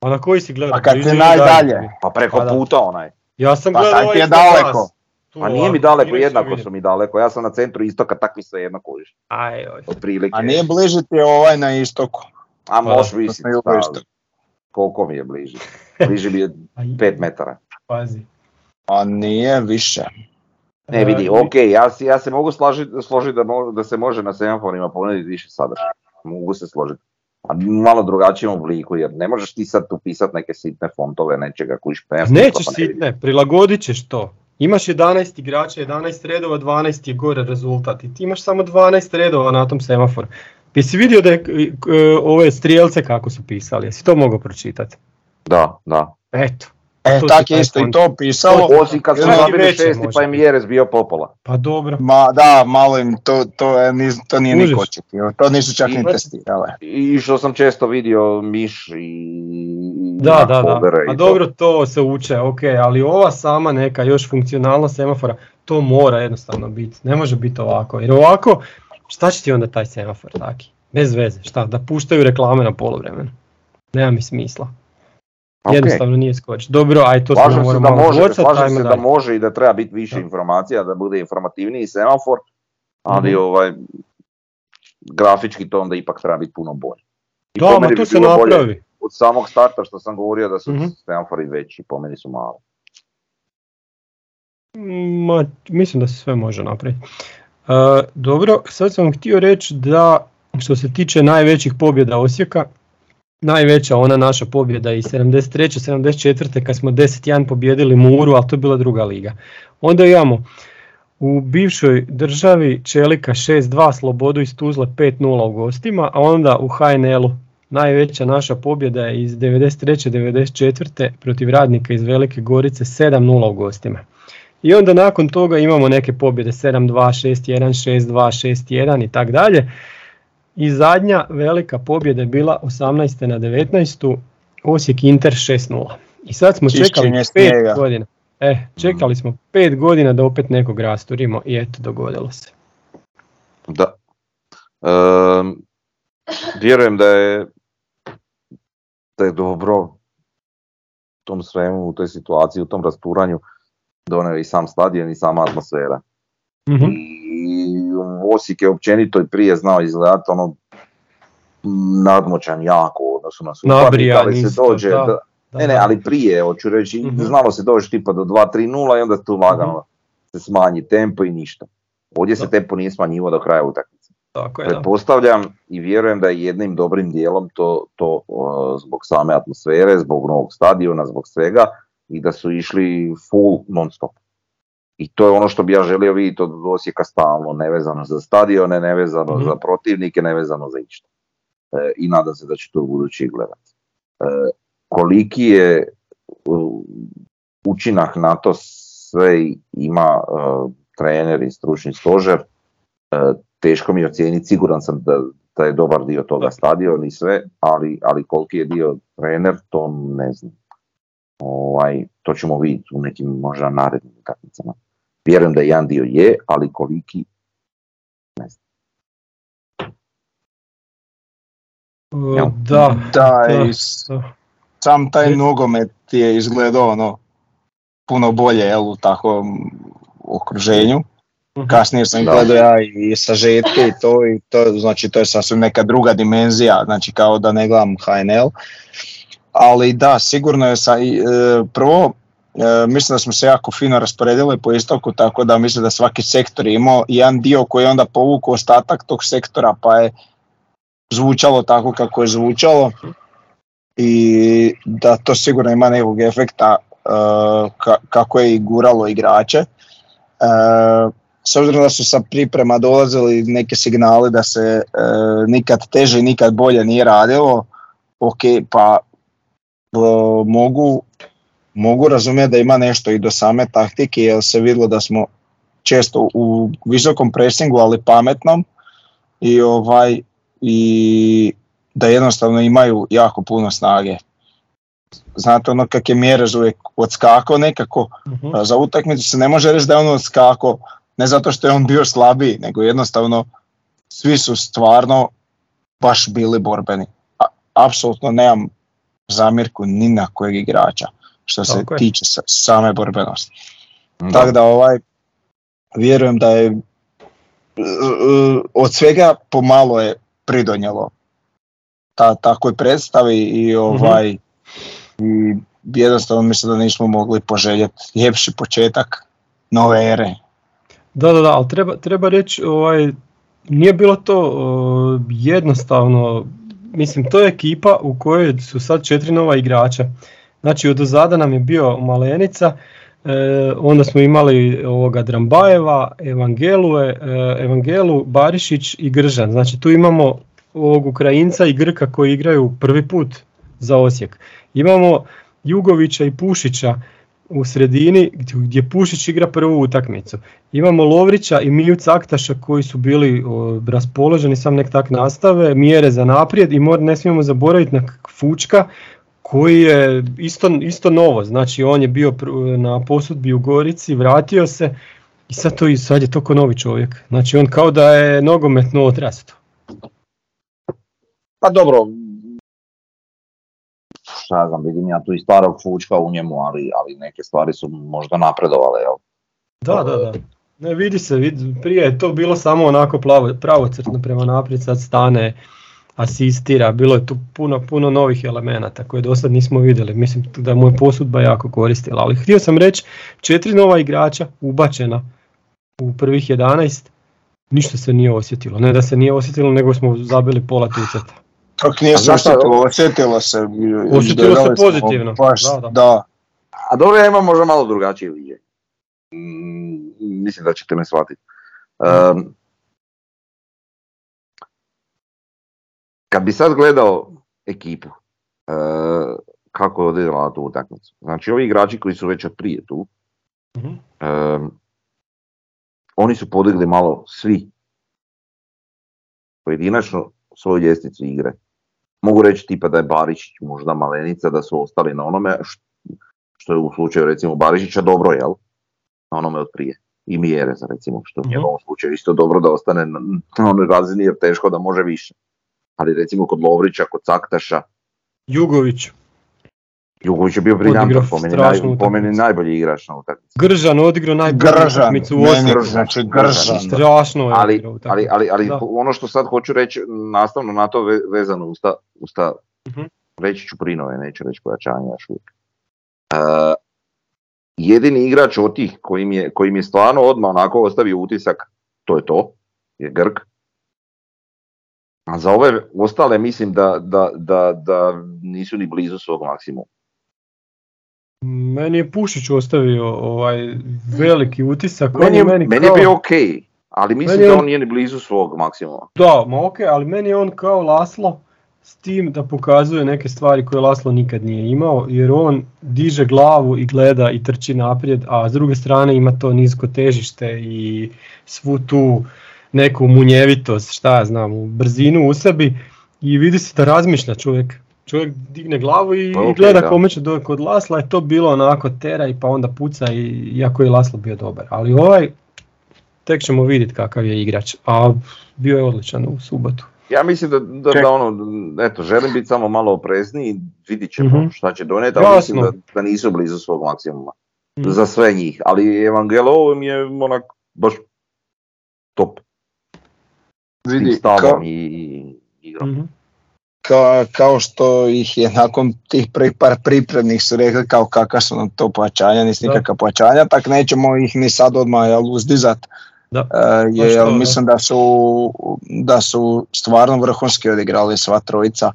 A na koji si gledao? A kad ti najdalje? Pa preko pa puta onaj. Ja sam pa gledao ovaj je daleko. Pa nije mi daleko, jednako su mi daleko. Ja sam na centru istoka, tak mi se jedno kužiš. Aj, A nije bliže ti ovaj na istoku. A možeš visiti. Koliko mi je bliže? Bliže mi je 5 metara. Pazi. A nije više. Ne vidi, ok, ja, ja se mogu složiti složit da, da se može na semaforima ponuditi više sadržaja. Mogu se složiti. A malo drugačijem obliku, jer ne možeš ti sad tu pisati neke sitne fontove, nečega kuš pa Nećeš sitne, prilagodit ćeš to. Imaš 11 igrača, 11 redova, 12 je gore rezultat i ti imaš samo 12 redova na tom semaforu. Jesi vidio da je ove strijelce kako su pisali, jesi to mogao pročitati? Da, da. Eto, E, tak je isto i to pisalo. Osim kad su nabili šesti pa im Jeres bio popola. Pa dobro. Ma da, malo im to, to, je, to nije niko očekio. To nisu čak ni testirale. I što sam često vidio Miš i... Da, da, da. A dobro to se uče, ok, ali ova sama neka još funkcionalna semafora, to mora jednostavno biti. Ne može biti ovako. Jer ovako, šta će ti onda taj semafor taki? Bez veze, šta? Da puštaju reklame na polovremenu. Nema mi smisla. Jednostavno nije skoč. Dobro, aj to se da može, slažem se da može i da treba biti više informacija, da bude informativniji semafor, ali mm ovaj, grafički to onda ipak treba biti puno bolje. I da, ma to se napravi. Od samog starta što sam govorio da su mm semafori veći, po meni su mali. Ma, mislim da se sve može napraviti. Uh, dobro, sad sam htio reći da što se tiče najvećih pobjeda Osijeka, najveća ona naša pobjeda i 73. 74. kad smo 10-1 pobjedili Muru, ali to je bila druga liga. Onda imamo u bivšoj državi Čelika 6-2, Slobodu iz Tuzle 5-0 u gostima, a onda u HNL-u najveća naša pobjeda je iz 93. 94. protiv radnika iz Velike Gorice 7-0 u gostima. I onda nakon toga imamo neke pobjede 7-2, 6-1, 6-2, 6-1 i tak dalje. I zadnja velika pobjeda je bila 18. na 19. Osijek Inter 6-0. I sad smo čekali 5 godina. E, čekali smo 5 godina da opet nekog rasturimo i eto, dogodilo se. Da. vjerujem da je da je dobro u tom svemu, u toj situaciji, u tom rasturanju donio i sam stadion i sama atmosfera. mm Osijek je općenito i prije znao izgledati ono nadmoćan jako u odnosu na suparnika, ali se dođe, da, ne ne, ali prije, hoću reći, mm znalo se doći tipa do 2-3-0 i onda tu lagano mm se smanji tempo i ništa. Ovdje se tempo nije smanjivo do kraja utakmice. Tako je, Pretpostavljam i vjerujem da je jednim dobrim dijelom to, to zbog same atmosfere, zbog novog stadiona, zbog svega i da su išli full non stop. I to je ono što bi ja želio vidjeti od Osijeka stalno, nevezano za stadione, nevezano za mhm. protivnike, nevezano za išta. E, I nadam se da će to u budući gledati. E, koliki je učinak na to sve ima e, trener i stručni stožer, teško mi je ocijeniti, siguran sam da, da je dobar dio toga stadion i sve, ali, ali koliki je dio trener, to ne znam. Ovaj, to ćemo vidjeti u nekim možda narednim utakmicama. Vjerujem da jedan dio je, ali koliki, ne znam. Da, da, i sam taj nogomet je izgledao ono puno bolje jel, u takvom okruženju. Mhm. Kasnije sam gledao ja i sažetke i to, i to, znači to je sasvim neka druga dimenzija, znači kao da ne gledam HNL. Ali da, sigurno je sa, e, prvo E, mislim da smo se jako fino rasporedili po istoku, tako da mislim da svaki sektor je imao jedan dio koji je onda povukao ostatak tog sektora, pa je zvučalo tako kako je zvučalo i da to sigurno ima nekog efekta uh, kako je i guralo igrače. Uh, s obzirom da su sa priprema dolazili neke signali da se nikad teže i nikad bolje nije radilo, ok, pa mogu mogu razumjeti da ima nešto i do same taktike jer se vidjelo da smo često u visokom presingu ali pametnom i ovaj i da jednostavno imaju jako puno snage. Znate ono kak je Mjerez uvijek odskakao nekako, uh za utakmicu se ne može reći da je on odskakao, ne zato što je on bio slabiji, nego jednostavno svi su stvarno baš bili borbeni. apsolutno nemam zamjerku ni na kojeg igrača što se tiče same borbenosti. Tako da ovaj, vjerujem da je od svega pomalo je pridonjelo ta takoj predstavi i ovaj i jednostavno mislim da nismo mogli poželjeti ljepši početak nove ere. Da, da, da, ali treba, treba reći, ovaj, nije bilo to jednostavno, mislim to je ekipa u kojoj su sad četiri nova igrača. Znači od ozada nam je bio Malenica, e, onda smo imali ovoga Drambajeva, Evangelu, e, Evangelu, Barišić i Gržan. Znači tu imamo ovog Ukrajinca i Grka koji igraju prvi put za Osijek. Imamo Jugovića i Pušića u sredini gdje Pušić igra prvu utakmicu. Imamo Lovrića i Miju Caktaša koji su bili raspoloženi, sam nek tak nastave, mjere za naprijed i ne smijemo zaboraviti na Fučka koji je isto, isto novo, znači on je bio na posudbi u Gorici, vratio se i sad, to, sad je to novi čovjek. Znači on kao da je nogometno odrasto. Pa dobro, šta znam, vidim ja tu i starog fučka u njemu, ali, ali neke stvari su možda napredovale, jel? Da, da, da. Ne, vidi se, vidi, prije je to bilo samo onako plavo, pravocrtno prema naprijed, sad stane, asistira, bilo je tu puno, puno novih elemenata koje do sad nismo vidjeli, mislim da mu je posudba jako koristila, ali htio sam reći, četiri nova igrača ubačena u prvih 11, ništa se nije osjetilo, ne da se nije osjetilo, nego smo zabili pola tuceta. Kako nije se osjetilo, osjetilo se. Osjetilo se pozitivno. da, da. da. A dobro, ja imam možda malo drugačije vidje. Mm, mislim da ćete me shvatiti. Um, kad bi sad gledao ekipu, uh, kako je odigrala tu utakmicu. Znači ovi igrači koji su već od prije tu, uh oni su podigli malo svi pojedinačno svoju ljestvicu igre mogu reći tipa da je Barišić možda malenica, da su ostali na onome što je u slučaju recimo Barišića dobro, jel? Na onome od prije. I za recimo, što je u ovom slučaju isto dobro da ostane na, na onoj razini jer teško da može više. Ali recimo kod Lovrića, kod Caktaša. Jugović. Jugović je bio briljantan, po meni, naj, po meni najbolji igrač na utakmici. Gržan odigrao najbolju utakmicu u Osijeku. Znači Gržan. Strašno je ali, ali, ali, ali ono što sad hoću reći, nastavno na to vezano usta, usta uh-huh. reći ću prinove, neću reći pojačanje još uvijek. Uh, jedini igrač od tih kojim je, kojim je stvarno odmah onako ostavio utisak, to je to, je Grk. A za ove ostale mislim da, da, da, da nisu ni blizu svog maksimuma. Meni je Pušić ostavio ovaj veliki utisak. Meni je, meni, meni je bio ok, ali mislim da on nije ni blizu svog maksimuma. Da, ma ok, ali meni je on kao Laslo s tim da pokazuje neke stvari koje Laslo nikad nije imao, jer on diže glavu i gleda i trči naprijed, a s druge strane ima to nisko težište i svu tu neku munjevitost, šta ja znam, brzinu u sebi i vidi se da razmišlja čovjek čovjek digne glavu i, pa gleda kome će doći. Kod Lasla je to bilo onako tera i pa onda puca i iako je Laslo bio dobar. Ali ovaj, tek ćemo vidjeti kakav je igrač, a bio je odličan u subotu. Ja mislim da, da, da ono, eto, želim biti samo malo oprezniji, vidit ćemo mm šta će donijeti, ali mislim da, da nisu blizu svog maksimuma. mm Za sve njih, ali Evangelo mi je onak baš top. Vidi, stavom i, i igrom. Mm kao što ih je nakon tih prvih par pripremnih su rekli kao kakva su nam to pojačanja, nisi nikakva pojačanja, tak nećemo ih ni sad odmah jel, uzdizat. Da. Uh, jer mislim da su, da su stvarno vrhunski odigrali sva trojica.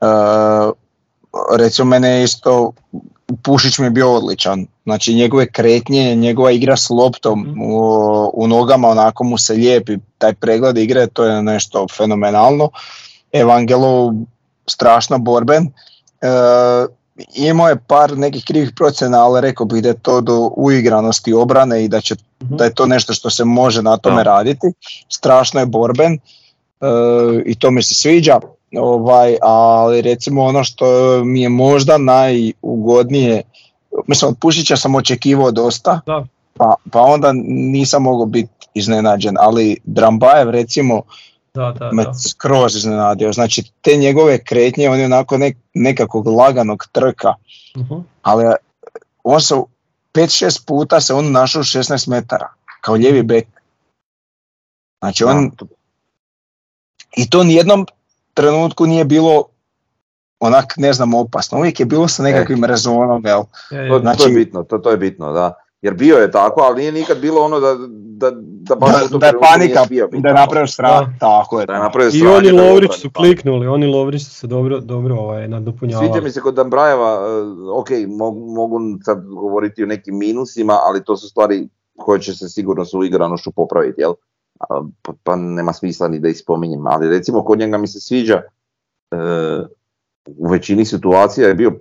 Uh, recimo mene isto Pušić mi je bio odličan. Znači njegove kretnje, njegova igra s loptom mhm. u, u, nogama, onako mu se lijepi taj pregled igre, to je nešto fenomenalno. Evangelo strašno borben. E, imao je par nekih krivih procena, ali rekao bih da je to do uigranosti obrane i da, će, mhm. da je to nešto što se može na tome raditi. Strašno je borben e, i to mi se sviđa. Ovaj, ali recimo ono što mi je možda najugodnije, mislim od Pušića sam očekivao dosta, da. Pa, pa onda nisam mogao biti iznenađen, ali Drambajev recimo da, da, me skroz iznenadio. Znači te njegove kretnje, on je onako nek, nekakvog laganog trka, uh ali on se 5-6 puta se on našao 16 metara, kao ljevi bek. Znači on, i to nijednom trenutku nije bilo onak ne znam opasno, uvijek je bilo sa nekakvim e. rezonom, jel? To, znači, to je bitno, to, to je bitno, da. Jer bio je tako, ali nije nikad bilo ono da, da, da baš da, da je panika, da je napravio strah, tako je. Da je napravio I oni Lovrić su kliknuli, oni Lovrić su se dobro, dobro ovaj, nadopunjavali. Sviđa mi se kod Dambrajeva, uh, ok, mogu, mogu sad govoriti o nekim minusima, ali to su stvari koje će se sigurno su igranošću popraviti, jel? Pa, pa, nema smisla ni da ih spominjem, ali recimo kod njega mi se sviđa, uh, u većini situacija je bio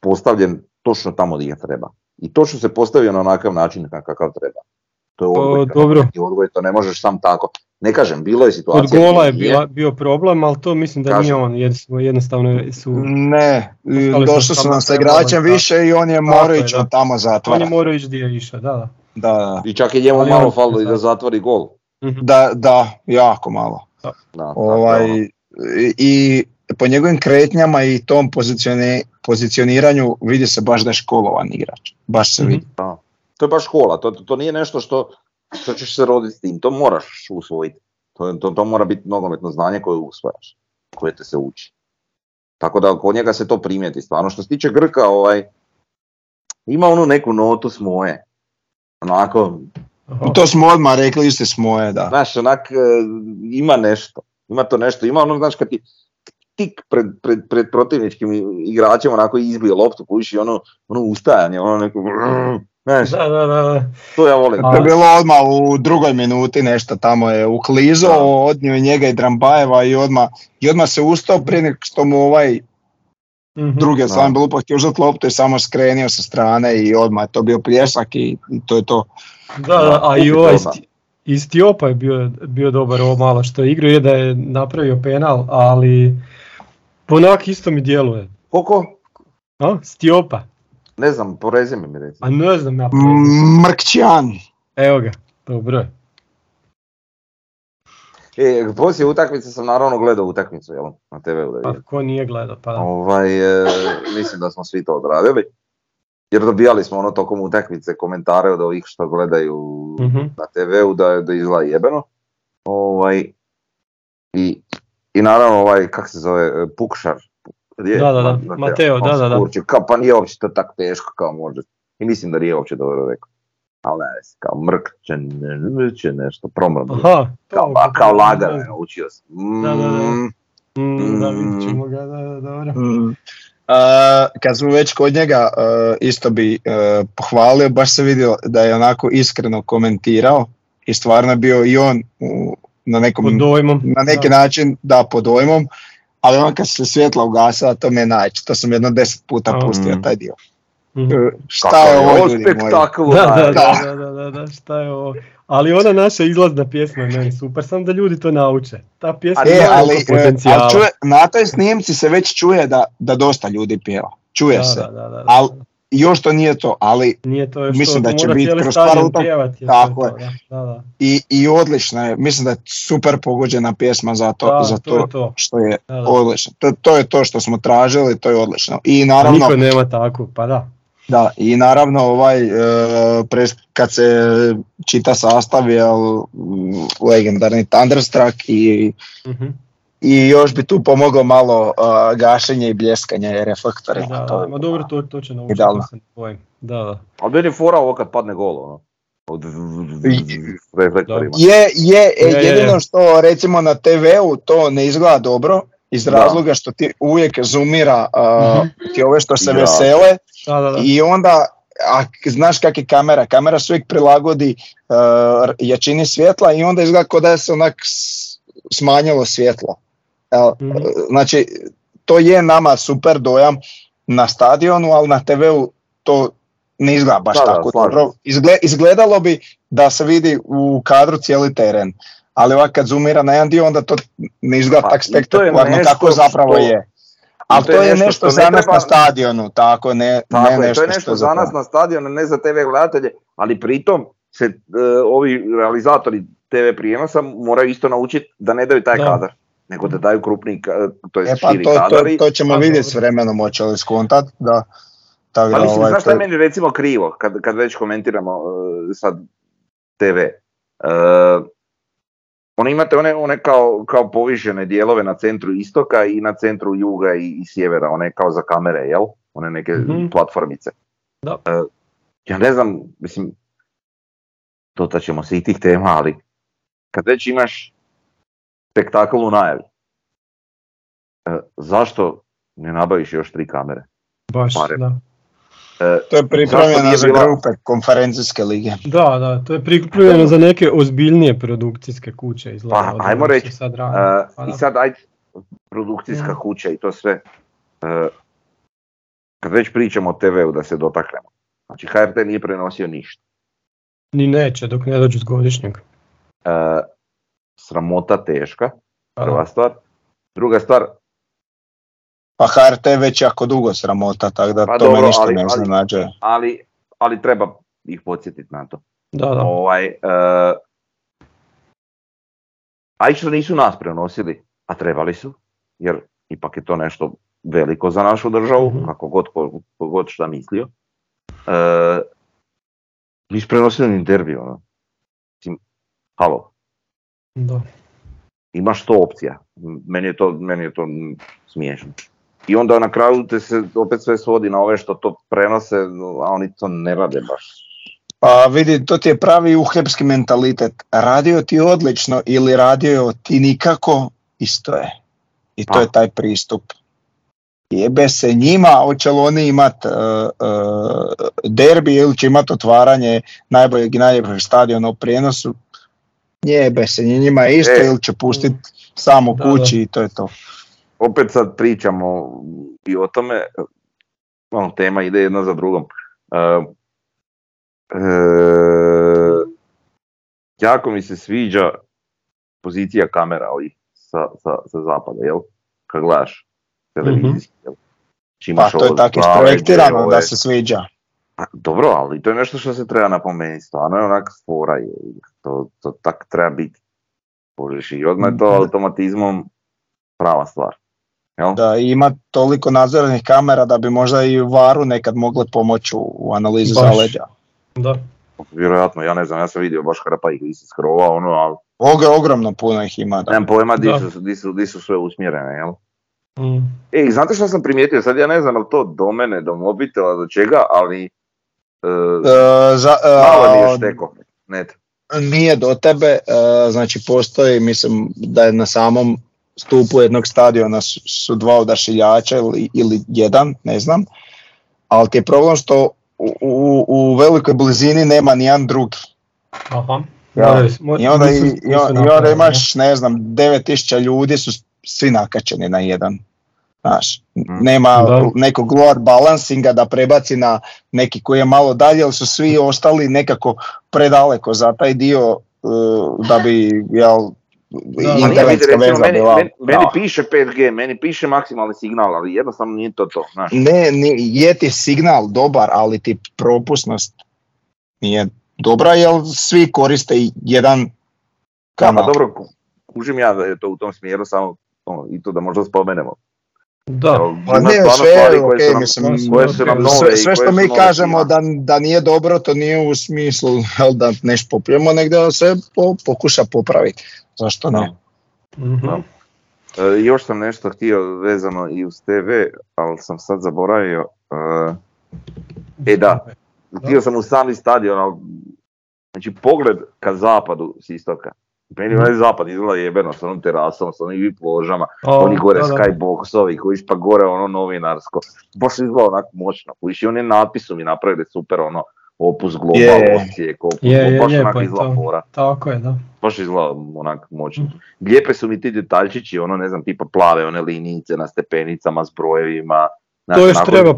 postavljen točno tamo gdje treba i točno se postavio na onakav način kakav treba. To je odgoj, to, dobro. odgoj, to ne možeš sam tako. Ne kažem, bilo je situacija... Od gola je bila, bio problem, ali to mislim da kažem. nije on, jednostavno su... Ne, došli su nam sa igračem više i on je morao ići tamo zatvora. On je morao ići gdje je išao, da, da. da. I čak je njemu malo falilo i da zatvori gol. Mhm. Da, da, jako malo. Da. ovaj, I po njegovim kretnjama i tom pozicioniranju vidi se baš da je školovan igrač. Baš se mhm. vidi. Da. To je baš škola, to, to nije nešto što, što ćeš se roditi s tim, to moraš usvojiti. To, to, to mora biti nogometno znanje koje usvojaš, koje te se uči. Tako da kod njega se to primijeti stvarno. Što se tiče Grka, ovaj, ima onu neku notu s moje. Onako... To smo odmah rekli, ste s moje, da. Znaš, onak, e, ima nešto. Ima to nešto, ima ono, znaš, kad ti, tik pred, pred, pred protivničkim igračem onako izbije loptu, kući ono, ono ustajanje, ono neko... Znaš, da, da, da. To ja volim. To je bilo odmah u drugoj minuti nešto tamo je uklizo, odnio njega i Drambajeva i odmah, i odmah se ustao prije nek što mu ovaj mm-hmm. druge strane bilo pa htio uzeti loptu i samo skrenio sa strane i odmah je to bio pljesak i, to je to. Da, da, a i ovaj Istiopa je bio, bio dobar ovo malo što je igrao je da je napravio penal, ali Onak isto mi djeluje. Koliko? A? Stiopa. Ne znam, po rezime mi reći. A ne znam ja Mrkćan. Evo ga, dobro je. E, poslije utakmice sam naravno gledao utakmicu, jel? Na TV-u Pa ko nije gledao, pa da. Ovaj, e, mislim da smo svi to odradili. Jer dobijali smo ono tokom utakmice komentare od ovih što gledaju uh na TV-u da, da izgleda jebeno. Ovaj, I i naravno ovaj, kak se zove, e, Pukšar. Je, da, da, da, Mateo, da, da, da. Kao, pa nije uopće to tako teško kao može. I mislim da nije uopće dobro rekao. Ali ne, kao mrkće, će nešto, promrm. Aha, kao, to, kao lagar, naučio sam. Mm, da, da, da. Mm, mm, da, vidit ćemo ga, da, da, dobro. Mm. Uh, kad smo već kod njega, uh, isto bi uh, pohvalio, baš se vidio da je onako iskreno komentirao i stvarno je bio i on u, na, nekom, dojmom, na neki način, da, pod dojmom, ali on kad se svjetla ugasila, to mi je najče, to sam jedno deset puta pustio taj dio. Mm-hmm. Šta je ovo spektakl, da, da, da, da, da, da, šta je ovo. Ali ona naša izlazna pjesma je meni super, samo da ljudi to nauče. Ta pjesma je ali, e, potencijala. Ali čuje, na toj snimci se već čuje da, da dosta ljudi pjeva. Čuje da, se. Da, da, da, ali još to nije to, ali nije to još mislim to, da će biti kroz par tako je. Da, da. I, I odlična je, mislim da je super pogođena pjesma za to, za to, to, to, što je odlično. To, to je to što smo tražili, to je odlično. I naravno, Niko nema tako, pa da. Da, i naravno ovaj, e, kad se čita sastav je legendarni Thunderstruck i uh i još bi tu pomoglo malo uh, gašenje i bljeskanje reflektora. Da, to, ma dobro, to, to će naučiti. Da, da. Ali meni fora ovo kad padne gol, ono. Od je, je, je, jedino što recimo na TV-u to ne izgleda dobro iz razloga što ti uvijek zoomira uh, ti ove što se vesele da, da, i onda a znaš kak je kamera, kamera se uvijek prilagodi uh, jačini svjetla i onda izgleda kao da je se onak smanjilo svjetlo. Mhm. Znači, to je nama super dojam, na stadionu, ali na TV-u to ne izgleda baš tako dobro. izgledalo bi da se vidi u kadru cijeli teren, ali ovak kad zoomira na jedan dio onda to ne izgleda pa, tak spektakularno kako zapravo je. Ali to, je nešto, za nas na stadionu, tako ne, ne nešto To je nešto za nas na stadionu, ne za TV gledatelje, ali pritom se e, ovi realizatori TV prijenosa moraju isto naučiti da ne daju taj kadar nego da daju krupni, to je e pa širi to, kadari. To, to ćemo vidjeti s vremenom, hoće li skontat, da, tako pa mislim, ovaj, znaš šta je meni recimo krivo, kad, kad već komentiramo uh, sad TV, uh, oni imate one, one kao, kao povišene dijelove na centru istoka i na centru juga i, i sjevera, one kao za kamere, jel? One neke mm platformice. Da. Uh, ja ne znam, mislim, dotaćemo se i tih tema, ali kad već imaš spektakl u najavi, e, zašto ne nabaviš još tri kamere? Baš, da. E, to je pripremljeno za bila... grupe konferencijske lige. Da, da, to je pripremljeno za neke ozbiljnije produkcijske kuće. Izgleda, pa, ajmo reći, sad uh, i sad ajde, produkcijska mm. kuća i to sve. Uh, kad već pričamo o TV-u da se dotaknemo. Znači HRT nije prenosio ništa. Ni neće dok ne dođu s godišnjeg. Uh, sramota teška, prva stvar. Druga stvar, pa HRT već jako dugo sramota, tako da pa to dobro, me ništa ali, ne ali, ali, ali, treba ih podsjetiti na to. Da, da. Ovaj, uh, a i što nisu nas prenosili, a trebali su, jer ipak je to nešto veliko za našu državu, mm kako god, ko, god šta mislio. Uh, nisu prenosili ni derbi, ono. halo. Da. Imaš to opcija. Meni je to, meni je to smiješno. I onda na kraju te se opet sve svodi na ove što to prenose, a oni to ne rade baš. Pa vidi, to ti je pravi uhepski mentalitet. Radio ti odlično ili radio ti nikako, isto je. I to pa. je taj pristup. Jebe se njima, hoće li oni imat uh, uh, derbi ili će imat otvaranje najboljeg i najljepšeg stadiona u prijenosu. Jebe se njima je isto e. ili će pustiti samo kući i to je to opet sad pričamo i o tome, ono, tema ide jedna za drugom. Uh, jako mi se sviđa pozicija kamera ovih sa, sa, sa zapada, jel? Kad gledaš televizijski, mm jel? Pa to je tako isprojektirano da se sviđa. dobro, ali to je nešto što se treba napomenuti, stvarno je onak spora, to, to tak treba biti. Božiš, i odmah je to automatizmom prava stvar. Jel? Da, ima toliko nadzornih kamera da bi možda i varu nekad mogle pomoći u analizi zaleđa. Da. Vjerojatno, ja ne znam, ja sam vidio baš hrpa ih isi skrova, ono, ali... Ogre, ogromno puno ih ima. Da. Nemam pojma di su, di su, di su sve usmjerene, jel? Mm. E, znate što sam primijetio, sad ja ne znam ali to do mene, do mobitela, do čega, ali... Uh, uh, za, uh, malo mi je šteko, net. Nije do tebe, uh, znači postoji, mislim da je na samom stupu jednog stadiona su, su dva odašiljača ili, ili jedan, ne znam, ali ti je problem što u, u, u velikoj blizini nema ni jedan drugi. Aha. Ja. I, onda, i, i, onda imaš, ne znam, 9000 ljudi su svi nakačeni na jedan. Znaš, mm. nema da. nekog lower balancinga da prebaci na neki koji je malo dalje, ali su svi ostali nekako predaleko za taj dio uh, da bi jel, meni, piše 5G, meni piše maksimalni signal, ali jednostavno nije to to. Znaš. Ne, je ti signal dobar, ali ti propusnost nije dobra, jer svi koriste jedan kanal. Da, dobro, kužim ja da je to u tom smjeru, samo ono, i to da možda spomenemo. Da, pa ne, sve, okay, mislim, sve, sve što mi kažemo da, da nije dobro, to nije u smislu da nešto popijemo, nego sve po, pokuša popraviti. Zašto ne? mm još sam nešto htio vezano i uz TV, ali sam sad zaboravio. E, e da, htio sam u sami stadion, ali znači pogled ka zapadu s istoka. Meni ovaj zapad izgleda jebeno s onom terasom, s onim VIP ložama, oni gore da, skyboxovi koji pa gore ono novinarsko. Baš izgleda onako moćno. Kojiš i oni natpisu mi napravili super ono opus global yeah. osijek, opus, je, baš onak izgleda fora. Tako je, da. Baš izgleda onak moćno. Mm. Lijepe su mi ti detaljčići, ono ne znam, tipa plave one linijice na stepenicama s brojevima, to još treba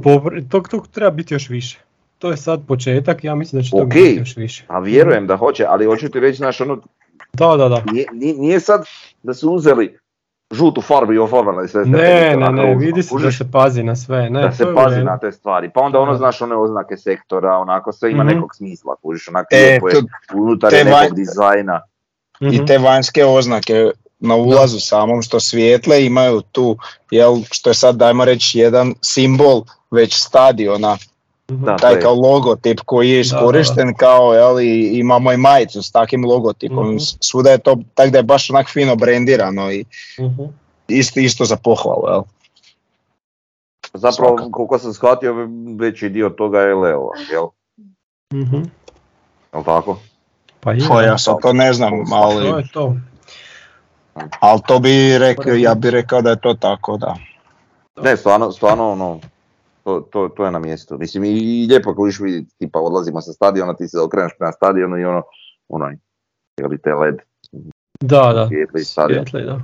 to, to treba biti još više. To je sad početak, ja mislim da će to biti još više. A vjerujem da hoće, ali hoću ti reći, znaš, ono, da, da, da. Nije, nije sad da su uzeli žutu farbu i ofarbali sve. Ne, ne, ne, vidi se da se pazi na sve. Ne, da se pazi na te stvari. Pa onda ono, znaš, one oznake sektora, onako sve ima mm nekog smisla, kužiš, onako e, lijepo je unutar nekog dizajna. I mhm. te vanjske oznake na ulazu samom što svijetle imaju tu, jel, što je sad dajmo reći jedan simbol već stadiona. Da, taj kao logotip koji je iskorišten kao jel, imamo i majicu s takvim logotipom, uh svuda je to tako da je baš onak fino brendirano i uh isto, isto za pohvalu. Jel. Zapravo koliko sam shvatio veći dio toga je Leo, jel? uh Jel tako? Pa, je, pa ja sad to ne znam, ali... To je to. Ali to bi rekao, ja bi rekao da je to tako, da. Ne, stvarno, stvarno ono, to, to, to je na mjestu. Mislim i lijepo ako viš vidjeti, tipa odlazimo sa stadiona, ti se okreneš prema stadionu i ono, onaj, ili te led. Da, da, svijetli, da.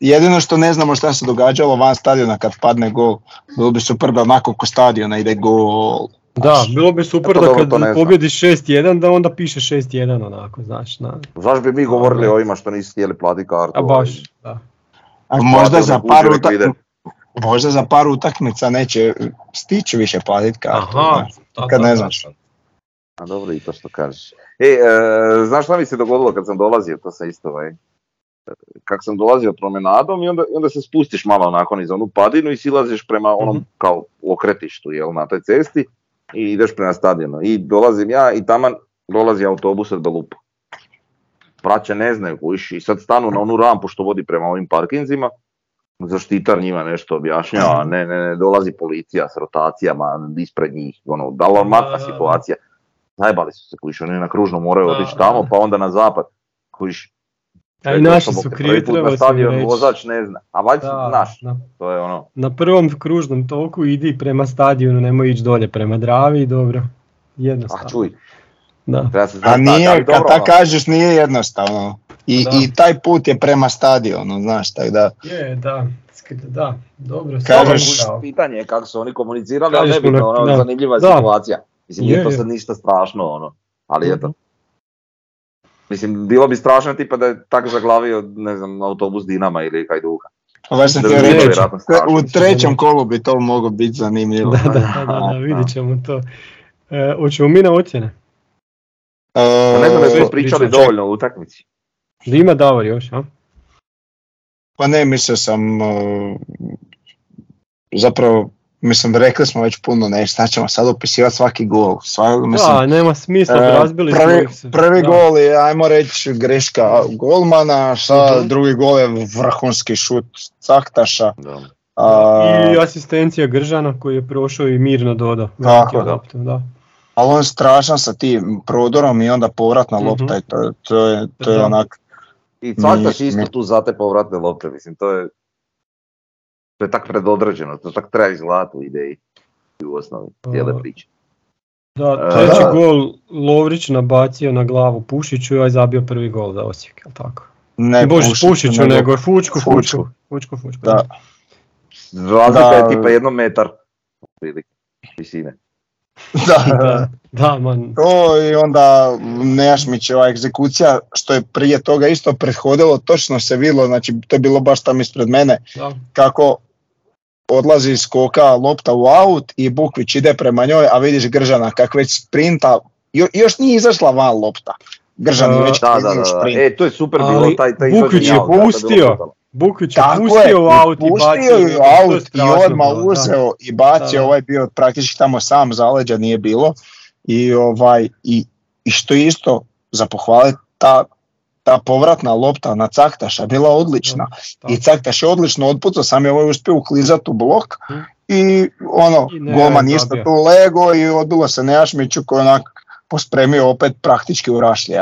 Jedino što ne znamo šta se događalo van stadiona kad padne gol, bilo bi super da onako ko stadiona ide gol. Da, bilo bi super da kad pobjediš 6-1 da onda piše 6-1 onako, znaš. Na... Zašto bi mi govorili o ovima što nisu htjeli platiti kartu? A baš, da. A možda za par možda za par utakmica neće stići više platiti kartu. Aha, kad ne znaš. A dobro i to što kažeš. E, e, znaš šta mi se dogodilo kad sam dolazio, to sam isto ovaj, kako sam dolazio promenadom i onda, onda se spustiš malo nakon iz onu padinu i silaziš prema onom mm kao okretištu jel, na toj cesti i ideš prema stadionu. I dolazim ja i taman dolazi autobus od lupa. Braće ne znaju kuš i sad stanu na onu rampu što vodi prema ovim parkinzima zaštitar njima nešto objašnjava, ne, ne, ne, dolazi policija s rotacijama ispred njih, ono, alarmantna situacija. Zajebali su se, kujiš, oni na kružno moraju otići tamo, pa onda na zapad, kujiš. A i naši su krivi, treba stadion, vozač ne zna, a valjda naš, to je ono. Na prvom kružnom toku idi prema stadionu, nemoj ići dolje prema Dravi dobro, jednostavno. A čuj, da. a nije, kad ta ono. kažeš nije jednostavno. I, I taj put je prema stadionu, znaš, tako da... Je, da, da, dobro. Kažeš, pitanje je kako su oni komunicirali, ali ne ono, zanimljiva da. situacija. Mislim, nije to sad ništa strašno, ono, ali eto. Mhm. Mislim, bilo bi strašno tipa da je tak zaglavio, ne znam, autobus Dinama ili Hajduka. Ovaj sam ti reći, u trećem kolu bi to moglo biti zanimljivo. Da, da, da, da, vidit ćemo to. E, hoćemo mi na ocjene? E, ne znam da smo pričali dovoljno u utakmici. Ima Davor još, a? Pa ne, mislio sam, uh, zapravo, mislim, rekli smo već puno nešto, znači ćemo sad opisivati svaki gol. Svaki, mislim, da, nema smisla, uh, razbili prvi, smo Prvi gol je, ajmo reći, greška golmana, šta uh drugi gol je vrhunski šut Caktaša. Da. I asistencija Gržana koji je prošao i mirno dodao. Tako, da. da. Ali on je strašan sa tim prodorom i onda povratna lopta uh-huh. i to, to je, to je onak i cvaktaš isto tu za te povratne lopte, mislim, to je, to je tak predodređeno, to tak treba izgledati u ideji u osnovi cijele priče. Da, treći gol Lovrić nabacio na glavu Pušiću i ovaj zabio prvi gol za Osijek, jel tako? Ne Bože, Pušiću, Pušiću nego, nego Fučku, Fučku. Fučku, Fučku. Da. Razlika je tipa jedno metar visine. Da, da, da, man. To i onda Nejašmićeva egzekucija, što je prije toga isto prethodilo, točno se vidjelo, znači to je bilo baš tamo ispred mene, da. kako odlazi iz skoka lopta u aut i Bukvić ide prema njoj, a vidiš Gržana kak već sprinta, jo, još nije izašla van lopta. Gržan je već da, da, da, E, to je super bilo, taj, taj Bukvić je pustio, Bukvić je pustio u aut i bacio. u aut i odmah uzeo i bacio, ovaj bio praktički tamo sam zaleđa nije bilo. I, ovaj, i, i što isto za pohvaliti, ta, ta povratna lopta na Caktaša bila odlična. I Caktaš je odlično otpucao, sam je ovaj uspio uklizati u blok hm. i ono, I golman isto tu lego i odbilo se Nejašmiću koji onak pospremio opet praktički u rašlje.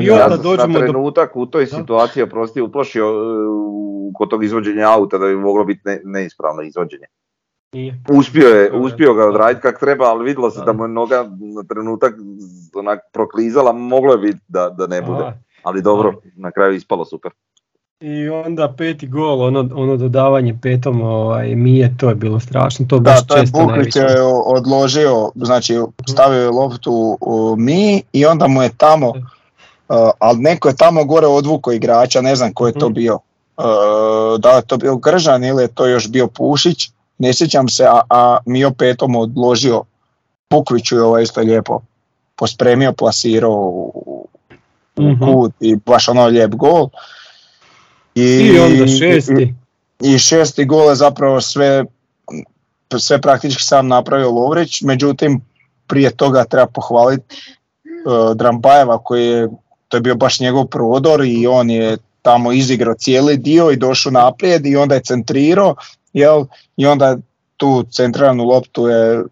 I onda ja dođemo trenutak u toj situaciji, oprosti, uplašio uh, kod tog izvođenja auta da bi moglo biti ne, neispravno izvođenje. Uspio je, uspio ga odraditi kak treba, ali vidjelo se da, mu je noga na trenutak onak proklizala, moglo je biti da, da ne bude. Ali dobro, na kraju ispalo super. I onda peti gol, ono, ono dodavanje petom, ovaj, je to je bilo strašno, to baš da, to je Bukvić je odložio, znači stavio je loptu u mi i onda mu je tamo, ali neko je tamo gore odvuko igrača, ne znam ko je to mhm. bio, uh, da je to bio Gržan ili je to još bio Pušić, ne sjećam se, a, a Mio petom odložio Bukviću je ovo isto lijepo pospremio, plasirao u, mhm. kut i baš ono lijep gol. I, I onda šesti. I, šesti gol je zapravo sve, sve praktički sam napravio Lovrić, međutim prije toga treba pohvaliti uh, Drampajeva koji je, to je bio baš njegov prodor i on je tamo izigrao cijeli dio i došao naprijed i onda je centrirao jel, i onda tu centralnu loptu je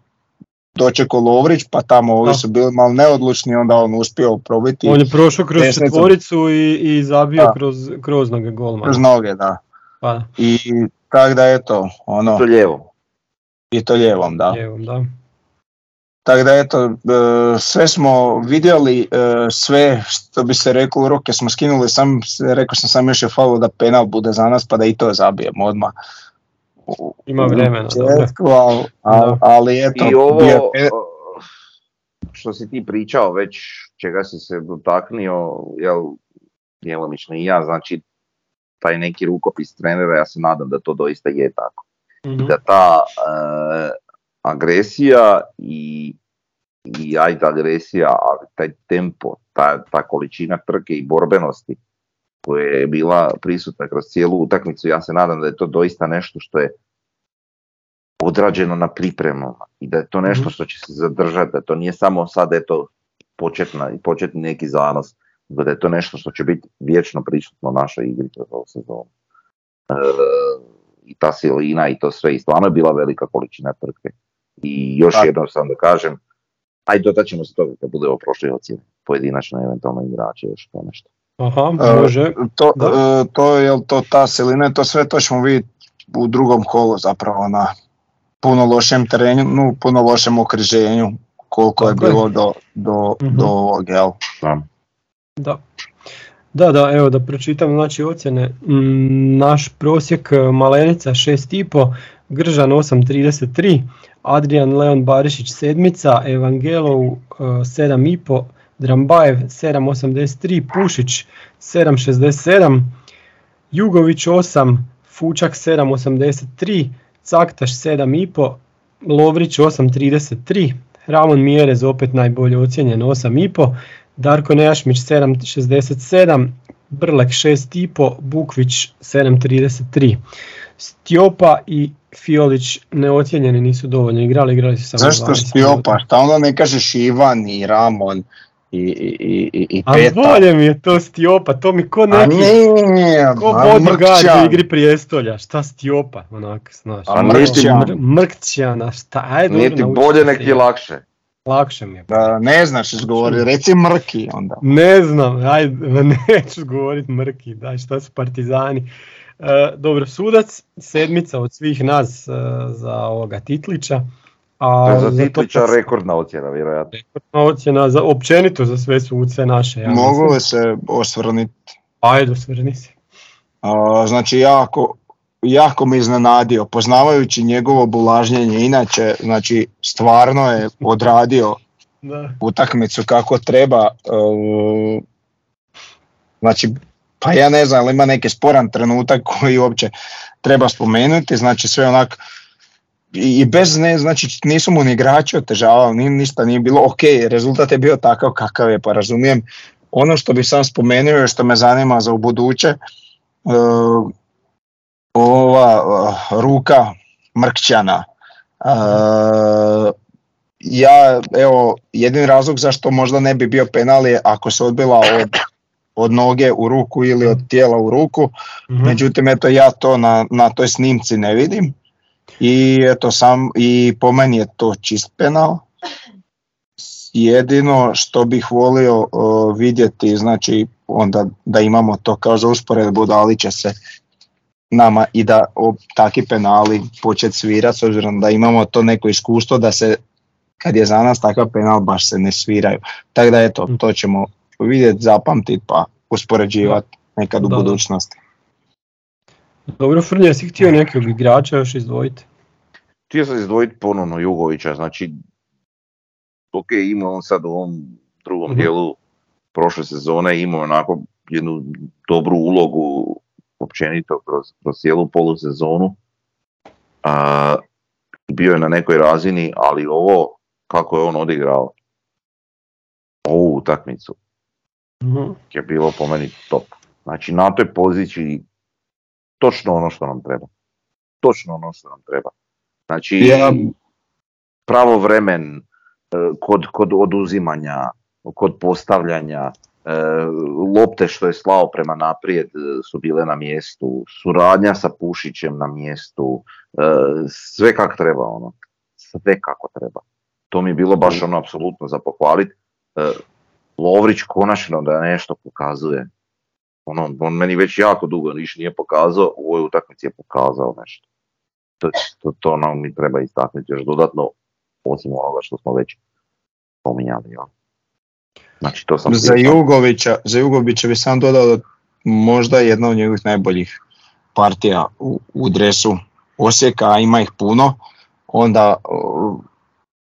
dočekao Lovrić, pa tamo ovi su bili malo neodlučni, onda on uspio probiti. On je prošao kroz četvoricu i, i zabio kroz, kroz noge golma. Kroz noge, da. Pa. I tako da eto, ono... To lijevo. I to lijevom, da. Lijevom, da. Tako da eto, e, sve smo vidjeli, e, sve što bi se reklo, ruke smo skinuli, sam, rekao sam sam još je falo da penal bude za nas pa da i to zabijemo odmah. Ima vremena. ali, ali eto. I ovo, što si ti pričao već, čega si se dotaknio, jel, djelomično i ja, znači taj neki rukopis trenera, ja se nadam da to doista je tako. mm Da ta e, agresija i, i ajde agresija, ali taj tempo, ta, ta količina trke i borbenosti koja je bila prisutna kroz cijelu utakmicu, ja se nadam da je to doista nešto što je odrađeno na pripremama i da je to nešto mhm. što će se zadržati, da to nije samo sad eto početna, početni neki zanos, nego da je to nešto što će biti vječno prisutno u našoj igri kroz ovu sezonu. E, I ta silina i to sve, i stvarno je bila velika količina trke. I još jednom sam da kažem, ajde dotat ćemo se toga kad budemo prošli ocjene, pojedinačno eventualno igrače, još to nešto. Aha, može. to, e, to je to ta silina, to sve to ćemo vidjeti u drugom kolu zapravo na puno lošem terenu, no, puno lošem okruženju koliko je bilo do, do, mm do ovog, jel? Da. Da, da, evo da pročitam znači ocjene. Mm, naš prosjek e, Malenica 6,5, Gržan 8,33, Adrian Leon Barišić sedmica, Evangelov 7,5, e, Drambajev 7,83, Pušić 7,67, Jugović 8, Fučak 7,83, Caktaš 7,5, Lovrić 8,33, Ramon Mjerez opet najbolje ocjenjen 8,5, Darko Nejašmić 7,67, Brlek 6,5, Bukvić 7,33. Stjopa i Fiolić neocijenjeni nisu dovoljno igrali, igrali su samo Zašto Stjopa? Šta onda ne kažeš Ivan i Ramon? i, i, i, i A bolje mi je to Stiopa, to mi ko neki, ne, ko bodyguard u igri prijestolja, šta Stiopa, onak, znaš. A mrkćan. Mrkćana, šta, ajde Nije ti bolje, nek ti lakše. Lakše mi je. Da, ne znaš izgovoriti, reci mrki onda. Ne znam, ajde, neću govoriti mrki, daj šta su partizani. E, dobro, sudac, sedmica od svih nas e, za ovoga Titlića. A za Titlića rekordna ocjena, vjerojatno. Rekordna ocjena za, općenito za sve suce naše. Ja Mogu li se osvrniti? Ajde, osvrni se. znači, jako, jako me iznenadio, poznavajući njegovo bulažnjenje, inače, znači, stvarno je odradio da. utakmicu kako treba. E, znači, pa ja ne znam, ali ima neki sporan trenutak koji uopće treba spomenuti, znači sve onak i bez ne, znači nisu mu ni igrači otežavali, ni, ništa nije bilo, ok, rezultat je bio takav kakav je, pa razumijem. Ono što bi sam spomenuo je što me zanima za u buduće, uh, ova uh, ruka Mrkćana. Uh, ja, evo, jedin razlog zašto možda ne bi bio penal je ako se odbila od, od noge u ruku ili od tijela u ruku, mm međutim, eto, ja to na, na toj snimci ne vidim i eto sam i po meni je to čist penal. Jedino što bih volio vidjeti, znači onda da imamo to kao za usporedbu, da li će se nama i da o, takvi penali početi svirati s obzirom da imamo to neko iskustvo da se kad je za nas takav penal baš se ne sviraju. Tako da eto, to ćemo vidjeti, zapamtiti pa uspoređivati nekad u budućnosti. Dobro, Frnja, si htio nekog igrača još izdvojiti? Htio sam izdvojiti ponovno Jugovića, znači, ok, ima on sad u ovom drugom mhm. dijelu prošle sezone, imao onako jednu dobru ulogu općenito kroz, kroz cijelu polusezonu. A, bio je na nekoj razini, ali ovo, kako je on odigrao ovu utakmicu, mm je bilo po meni top. Znači na toj poziciji točno ono što nam treba. Točno ono što nam treba. Znači ja... pravo vremen e, kod, kod oduzimanja, kod postavljanja, lopte što je slao prema naprijed e, su bile na mjestu, suradnja sa Pušićem na mjestu, sve kako treba ono, sve kako treba. To mi je bilo baš ono apsolutno za pohvaliti. Lovrić konačno da nešto pokazuje, ono, on meni već jako dugo niš nije pokazao, u ovoj utakmici je pokazao nešto. To, to, to nam mi treba istaknuti još dodatno, osim onoga što smo već spominjali. Ja. Znači, to sam za, Jugovića, za Jugovića bi sam dodao da možda jedna od njegovih najboljih partija u, u dresu Osijeka, a ima ih puno, onda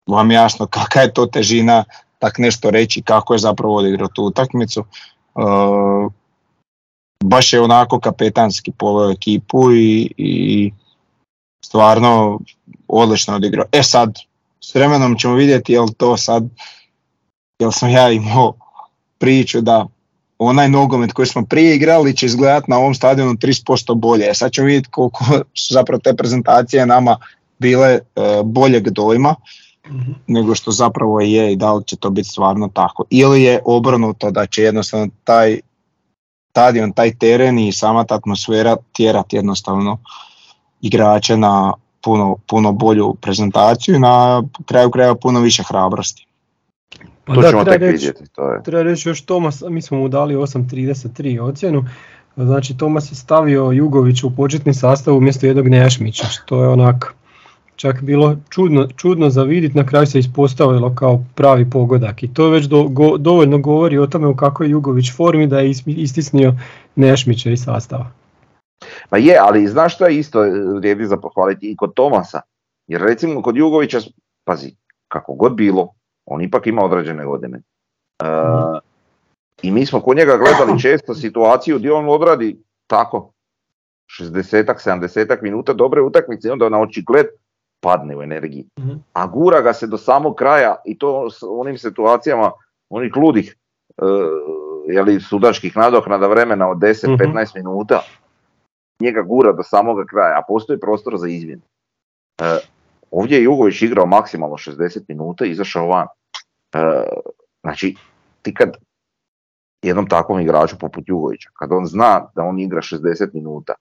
vam jasno kakva je to težina tak nešto reći kako je zapravo odigrao tu utakmicu. Uh, baš je onako kapetanski poveo ekipu i, i stvarno odlično odigrao. E sad, s vremenom ćemo vidjeti jel to sad, jel sam ja imao priču da onaj nogomet koji smo prije igrali će izgledati na ovom stadionu 30% bolje. E sad ćemo vidjeti koliko su zapravo te prezentacije nama bile e, boljeg dojma mhm. nego što zapravo je i da li će to biti stvarno tako. Ili je obrnuto da će jednostavno taj stadion, taj teren i sama ta atmosfera tjerati jednostavno igrače na puno, puno bolju prezentaciju i na kraju krajeva puno više hrabrosti. Pa to da, ćemo tek vidjeti. To je. Treba reći još Tomas, mi smo mu dali 8.33 ocjenu, znači Tomas je stavio Jugović u početni sastav umjesto jednog Nejašmića, što je onak čak bilo čudno, čudno za vidjeti, na kraju se ispostavilo kao pravi pogodak i to već do, dovoljno govori o tome u kakvoj Jugović formi da je istisnio Nešmića iz sastava. Pa je, ali znaš što je isto vrijedi za pohvaliti i kod Tomasa, jer recimo kod Jugovića, pazi, kako god bilo, on ipak ima određene godine. E, I mi smo kod njega gledali često situaciju gdje on odradi tako 60-ak, 70 minuta dobre utakmice i onda na očigled padne u energiji. Mhm. A gura ga se do samog kraja i to s onim situacijama onih ludih uh, jeli, sudačkih nadoknada vremena od 10-15 mhm. minuta njega gura do samoga kraja, a postoji prostor za izmjenu. Uh, ovdje je Jugović igrao maksimalno 60 minuta izašao van. Uh, znači, ti kad jednom takvom igraču poput Jugovića, kad on zna da on igra 60 minuta,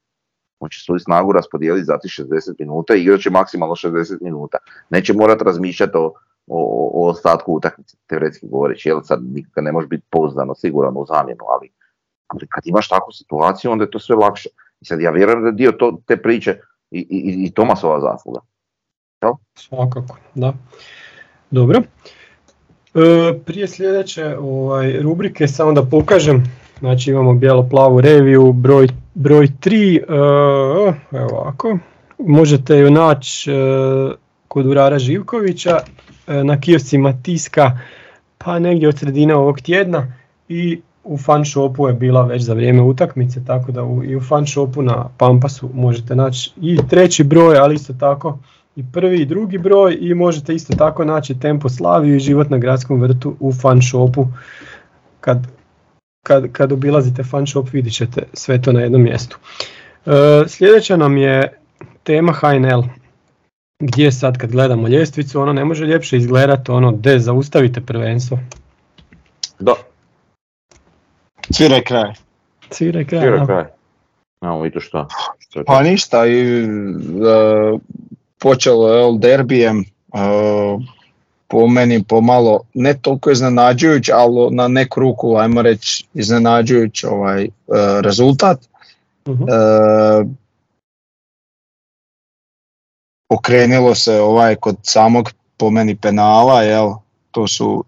on će svoju snagu raspodijeliti za 60 minuta i igrat će maksimalno 60 minuta. Neće morati razmišljati o, o, o ostatku utakmice, teoretski govoreći, jer sad nikad ne može biti pouzdano, sigurno u zamjenu, ali, kad imaš takvu situaciju, onda je to sve lakše. I sad ja vjerujem da dio to, te priče i, i, i Tomasova zasluga. Jel? Svakako, da. Dobro. E, prije sljedeće ovaj, rubrike samo da pokažem, znači imamo bijelo-plavu reviju, broj Broj 3, uh, e, evo ovako, možete ju naći uh, kod Urara Živkovića uh, na kioscima Tiska pa negdje od sredine ovog tjedna i u fan shopu je bila već za vrijeme utakmice, tako da u, i u fan shopu na Pampasu možete naći i treći broj, ali isto tako i prvi i drugi broj i možete isto tako naći Tempo Slaviju i Život na gradskom vrtu u fan shopu kad kad, kad obilazite fan shop vidit ćete sve to na jednom mjestu. E, sljedeća nam je tema HNL. Gdje sad kad gledamo ljestvicu, ono ne može ljepše izgledati ono de zaustavite prvenstvo. Da. Cvire kraj. Cvire kraj. Cvire kraj. Evo to što. Pa ništa, i, uh, počelo je derbijem, uh, po meni pomalo ne toliko iznenađujuć, ali na neku ruku, ajmo reći, iznenađujuć ovaj, e, rezultat. uh okrenilo se ovaj kod samog po meni penala, jel, to su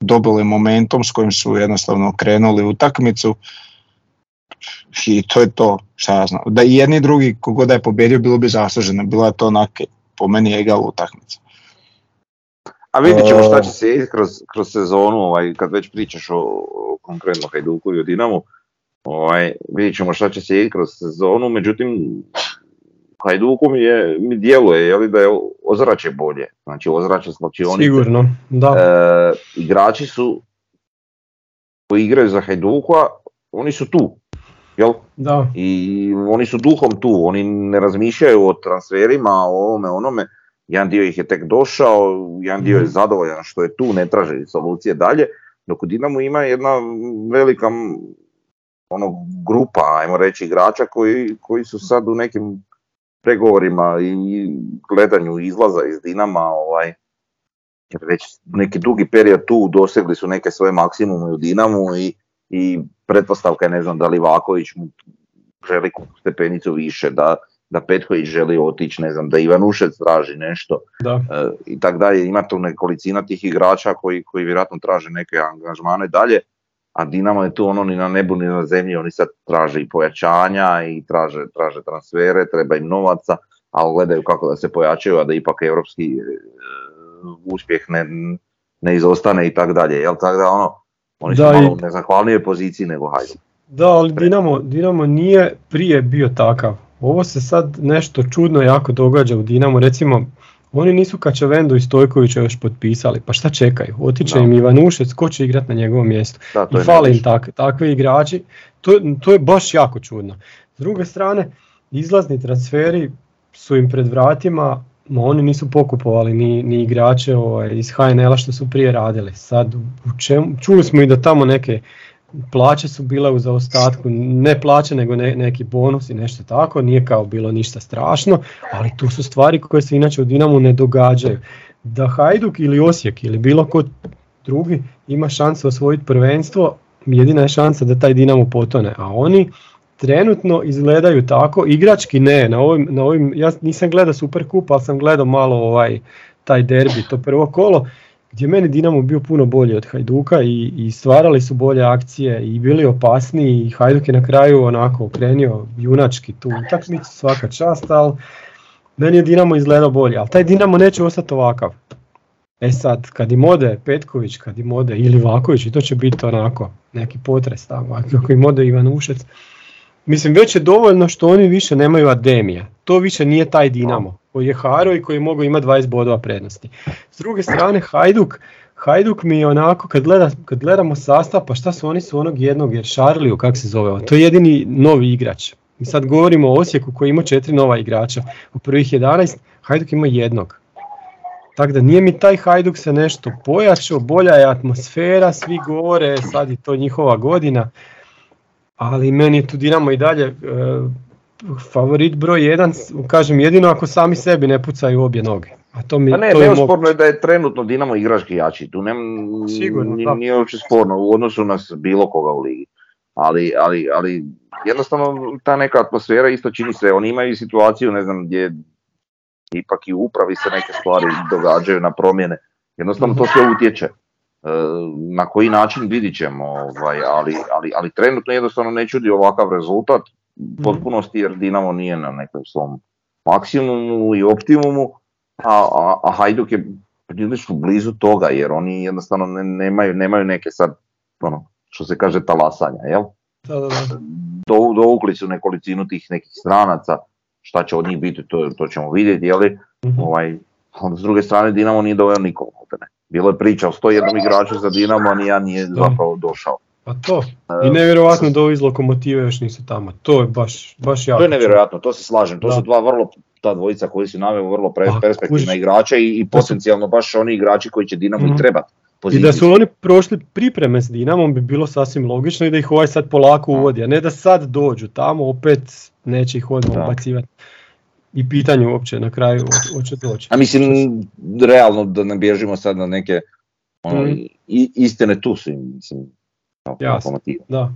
dobili momentom s kojim su jednostavno okrenuli utakmicu. I to je to, šta ja znam. Da i jedni i drugi, kogod da je pobjedio, bilo bi zasluženo, bila je to onak, po meni egal utakmica. A vidjet ćemo šta će se kroz, kroz sezonu, ovaj, kad već pričaš o, o konkretno Hajduku i o Dinamu, ovaj, vidjet ćemo šta će se kroz sezonu, međutim Hajduku mi, je, mi djeluje je li, da je ozračje bolje, znači ozračje slačionice. Sigurno, da. E, igrači su koji igraju za Hajduka, oni su tu, jel? Da. I oni su duhom tu, oni ne razmišljaju o transferima, o ovome, onome, jedan dio ih je tek došao, jedan dio je mhm. zadovoljan što je tu, ne traže solucije dalje, dok u Dinamo ima jedna velika ono, grupa, ajmo reći, igrača koji, koji su sad u nekim pregovorima i gledanju izlaza iz Dinama, ovaj, jer već neki dugi period tu dosegli su neke svoje maksimume u Dinamu i, i pretpostavka je ne znam da li Vaković mu želi stepenicu više, da, da Petković želi otići, ne znam, da Ivanušec traži nešto da. E, i tak dalje. Ima tu nekolicina tih igrača koji, koji vjerojatno traže neke angažmane dalje, a Dinamo je tu ono ni na nebu ni na zemlji, oni sad traže i pojačanja i traže, traže transfere, treba im novaca, ali gledaju kako da se pojačaju, a da ipak europski e, uspjeh ne, ne izostane i tak dalje. Jel tako da ono, oni su malo u nezahvalnijoj poziciji nego Hajduk. Da, ali Dinamo, Dinamo nije prije bio takav. Ovo se sad nešto čudno jako događa u Dinamo. Recimo, oni nisu Kačavendu i Stojkovića još potpisali, pa šta čekaju? Otiće im Ivanušec, ko će igrati na njegovom mjestu? I fali im tak, takvi igrači, to, to je baš jako čudno. S druge strane, izlazni transferi su im pred vratima, oni nisu pokupovali ni, ni igrače ovaj, iz HNL-a što su prije radili. Sad, u čemu, čuli smo i da tamo neke plaće su bile u zaostatku, ne plaće nego ne, neki bonus i nešto tako, nije kao bilo ništa strašno, ali tu su stvari koje se inače u Dinamu ne događaju. Da Hajduk ili Osijek ili bilo ko drugi ima šansu osvojiti prvenstvo, jedina je šansa da taj Dinamo potone, a oni trenutno izgledaju tako, igrački ne, na ovim, na ovim ja nisam gledao Super Kup, ali sam gledao malo ovaj taj derbi, to prvo kolo, gdje meni Dinamo bio puno bolji od Hajduka i, i stvarali su bolje akcije i bili opasniji i Hajduk je na kraju onako okrenio junački tu utakmicu, svaka čast, ali meni je Dinamo izgledao bolje, ali taj Dinamo neće ostati ovakav. E sad, kad im ode Petković, kad im ode ili Vaković, i to će biti onako neki potres tamo, ako im ode Ivan Ušec, Mislim, već je dovoljno što oni više nemaju Ademija. To više nije taj Dinamo koji je haro i koji mogu imati 20 bodova prednosti. S druge strane, Hajduk, Hajduk mi je onako, kad, gleda, kad gledamo sastav, pa šta su oni su onog jednog, jer Šarliju, kako se zove, to je jedini novi igrač. Mi sad govorimo o Osijeku koji ima četiri nova igrača. U prvih 11 Hajduk ima jednog. Tako da nije mi taj Hajduk se nešto pojačao, bolja je atmosfera, svi govore, sad je to njihova godina ali meni je tu Dinamo i dalje e, favorit broj jedan, kažem jedino ako sami sebi ne pucaju obje noge. A to mi, pa ne, to sporno je da je trenutno Dinamo igrački jači, tu nem, Sigurno, nije uopće sporno u odnosu na bilo koga u ligi. Ali, ali, ali jednostavno ta neka atmosfera isto čini se, oni imaju situaciju ne znam gdje ipak i u upravi se neke stvari događaju na promjene, jednostavno to sve utječe. E, na koji način vidit ćemo, ovaj, ali, ali, ali trenutno jednostavno ne čudi ovakav rezultat u potpunosti jer Dinamo nije na nekom svom maksimumu i optimumu, a, a, a Hajduk je prilično blizu toga jer oni jednostavno ne, nemaju, nemaju neke sad, ono, što se kaže talasanja, jel? Da, da, da. Do, dovukli su nekolicinu tih nekih stranaca, šta će od njih biti, to, to ćemo vidjeti, jeli? mm Ovaj, s druge strane Dinamo nije doveo nikom, ne. Bilo je priča o 101 igraču za Dinamo, a nijedan nije zapravo došao. Pa to. I nevjerojatno da ovi iz lokomotive još nisu tamo. To je baš, baš jako. To je nevjerojatno, to se slažem. To su dva vrlo, ta dvojica koji su naveo vrlo pre, pa, perspektivna igrača i, i potencijalno baš oni igrači koji će Dinamo i mhm. trebati. I da su oni prošli pripreme s Dinamom bi bilo sasvim logično i da ih ovaj sad polako uvodi, a ne da sad dođu tamo, opet neće ih odmah ubacivati i pitanje uopće na kraju hoće doći. A mislim, realno da ne bježimo sad na neke ono, mm. istine tu su mislim, Jasno, da.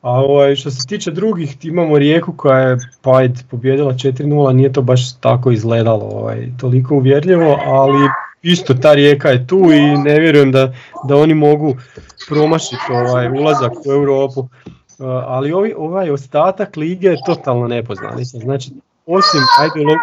A ovaj, što se tiče drugih, imamo Rijeku koja je pa pobjedila 4-0, nije to baš tako izgledalo ovaj, toliko uvjerljivo, ali isto ta Rijeka je tu i ne vjerujem da, da oni mogu promašiti ovaj, ulazak u Europu. ali ovi, ovaj ostatak lige je totalno nepoznanica. Znači, osim, ajde,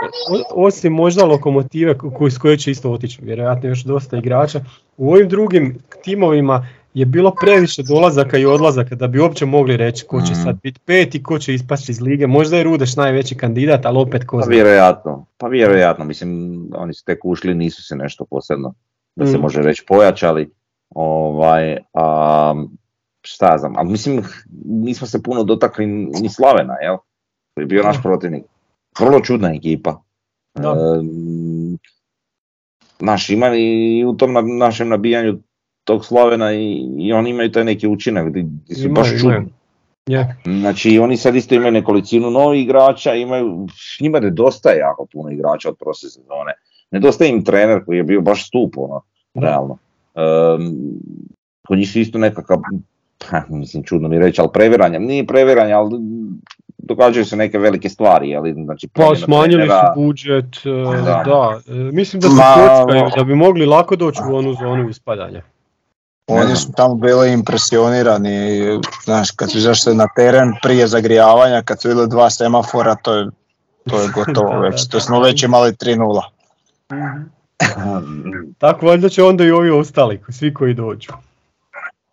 osim možda lokomotive s koje će isto otići, vjerojatno još dosta igrača, u ovim drugim timovima je bilo previše dolazaka i odlazaka da bi uopće mogli reći ko će mm. sad biti pet i ko će ispasti iz lige. Možda je Rudeš najveći kandidat, ali opet ko Pa vjerojatno, pa vjerojatno, mislim oni su tek ušli, nisu se nešto posebno, da se mm. može reći pojačali. Ovaj, a, šta znam, ali mislim nismo se puno dotakli ni Slavena, jel? To je bio naš protivnik. Vrlo čudna ekipa. Da. E, naš ima i u tom našem nabijanju tog Slavena i, i oni imaju taj neki učinak gdje su baš čudni. Yeah. Znači oni sad isto imaju nekolicinu novih igrača, imaju, njima nedostaje jako puno igrača od prošle sezone. Nedostaje im trener koji je bio baš stup, ono, realno. Um, kod njih su isto nekakav, pa, mislim čudno mi reći, ali previranje, nije previranje, ali događaju se neke velike stvari, ali znači Pa smanjili su budžet, e, da, da. E, mislim da se kockaju, da bi mogli lako doći u onu zonu ispadanja. Oni su tamo bili impresionirani, znaš, kad su izašli na teren prije zagrijavanja, kad su bili dva semafora, to je, to je gotovo već, to smo već imali 3-0. Tako valjda će onda i ovi ostali, svi koji dođu.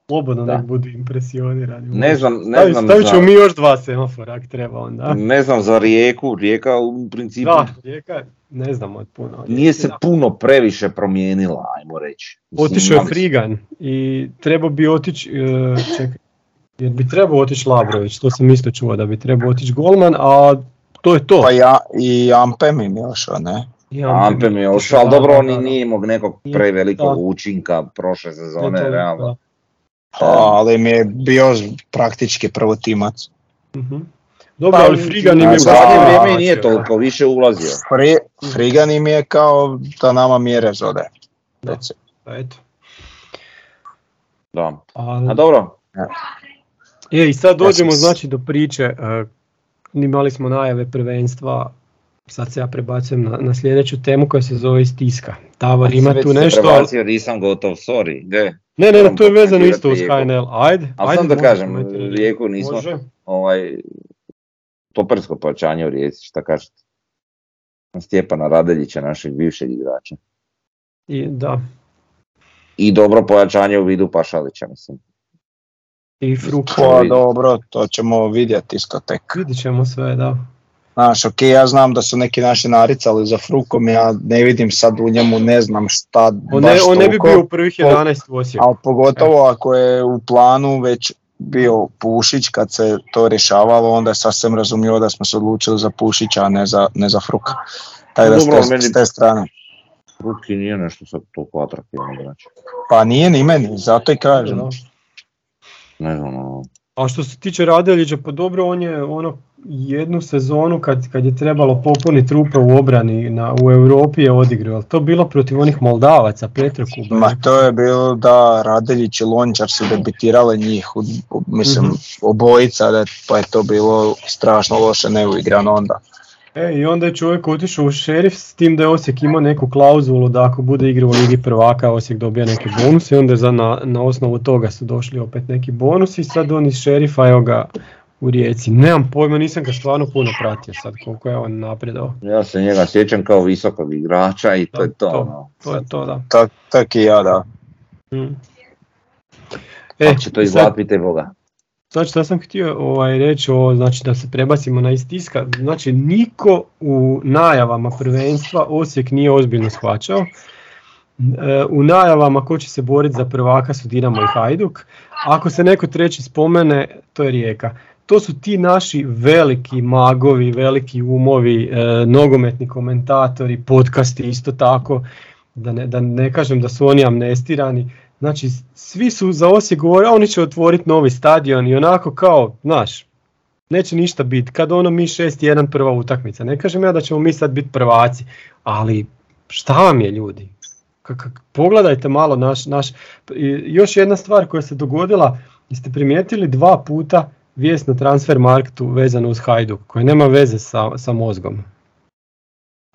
Slobodno nek budu impresionirani. Ne znam, ne znam Stavit ćemo mi još dva semafora ako treba onda. Ne znam za rijeku, rijeka u principu... Da, rijeka ne znam od puno. Nije se puno previše promijenila, ajmo reći. Otišao je Frigan i trebao bi otići, e, čekaj, jer bi trebao otići Labrović, to sam isto čuo da bi trebao otići Golman, a to je to. Pa ja i Ampe mi je ošao, ne? Ampe mi je ošao, ali dobro, on nije imao nekog prevelikog učinka prošle sezone, realno. Ali mi je bio praktički prvotimac. uh dobro, pa, ali Frigan im je u zadnje vrijeme nije toliko više ulazio. Fri, Frigan im je kao da nama mjere zode. Da, pa eto. Da. Ali... A dobro. Je, i sad dođemo znači do priče, uh, imali smo najave prvenstva, sad se ja prebacujem na, na sljedeću temu koja se zove Stiska. Tavor ima tu nešto... Prebacio, nisam gotov, sorry. De. Ne, ne, to je vezano isto uz HNL. Ajde, Ali ajde. sam da kažem, Rijeku nismo, ovaj, topersko pojačanje u Rijeci, šta kažete? Stjepana Radeljića, našeg bivšeg igrača. I, da. I dobro pojačanje u vidu Pašalića, mislim. I Fruka. Pa dobro, to ćemo vidjeti isto tek. Vidit ćemo sve, da. Znaš, ok, ja znam da su neki naši naricali za Frukom, ja ne vidim sad u njemu, ne znam šta on ne, On ne bi bio u prvih 11 u Osijeku. Ali pogotovo ako je u planu već bio Pušić kad se to rješavalo, onda je sasvim razumljivo da smo se odlučili za Pušića, a ne za, ne za Fruka. Tako da Dobro, s, te, s te strane. Fruki nije nešto sad toliko atraktivno znači. Pa nije ni meni, zato i kažem. Ne znam, ono. A što se tiče Radelića, pa dobro, on je ono jednu sezonu kad, kad je trebalo popuniti rupe u obrani na, u Europi je odigrao, ali to bilo protiv onih Moldavaca, Petrokuba. Ma to je bilo da Radeljić i Lončar su debitirale njih, mislim mm obojica, da, pa je to bilo strašno loše neuigrano onda. E, I onda je čovjek otišao u šerif s tim da je Osijek imao neku klauzulu da ako bude igrao u Ligi prvaka Osijek dobija neki bonus i onda za na, na osnovu toga su došli opet neki bonus i sad on iz šerifa evo ga u Rijeci. Nemam pojma, nisam ga stvarno puno pratio sad koliko je on napredao. Ja se njega sjećam kao visokog igrača i to je to. To, ono. to, je to da. Tak, tak i ja da. Hmm. E, će to izgledati, Boga. Znači, što sam htio ovaj, reći, o, znači da se prebacimo na istiska, znači niko u najavama prvenstva Osijek nije ozbiljno shvaćao. E, u najavama ko će se boriti za prvaka su Dinamo i Hajduk. Ako se neko treći spomene, to je Rijeka. To su ti naši veliki magovi, veliki umovi, e, nogometni komentatori, podcasti isto tako, da ne, da ne kažem da su oni amnestirani. Znači, svi su za Osijek govorili, oni će otvoriti novi stadion i onako kao, znaš, neće ništa biti. Kad ono mi 6-1 prva utakmica, ne kažem ja da ćemo mi sad biti prvaci, ali šta vam je ljudi? pogledajte malo naš, naš, još jedna stvar koja se dogodila, jeste primijetili dva puta vijest na transfer marketu vezano uz Hajduk, koja nema veze sa, sa mozgom.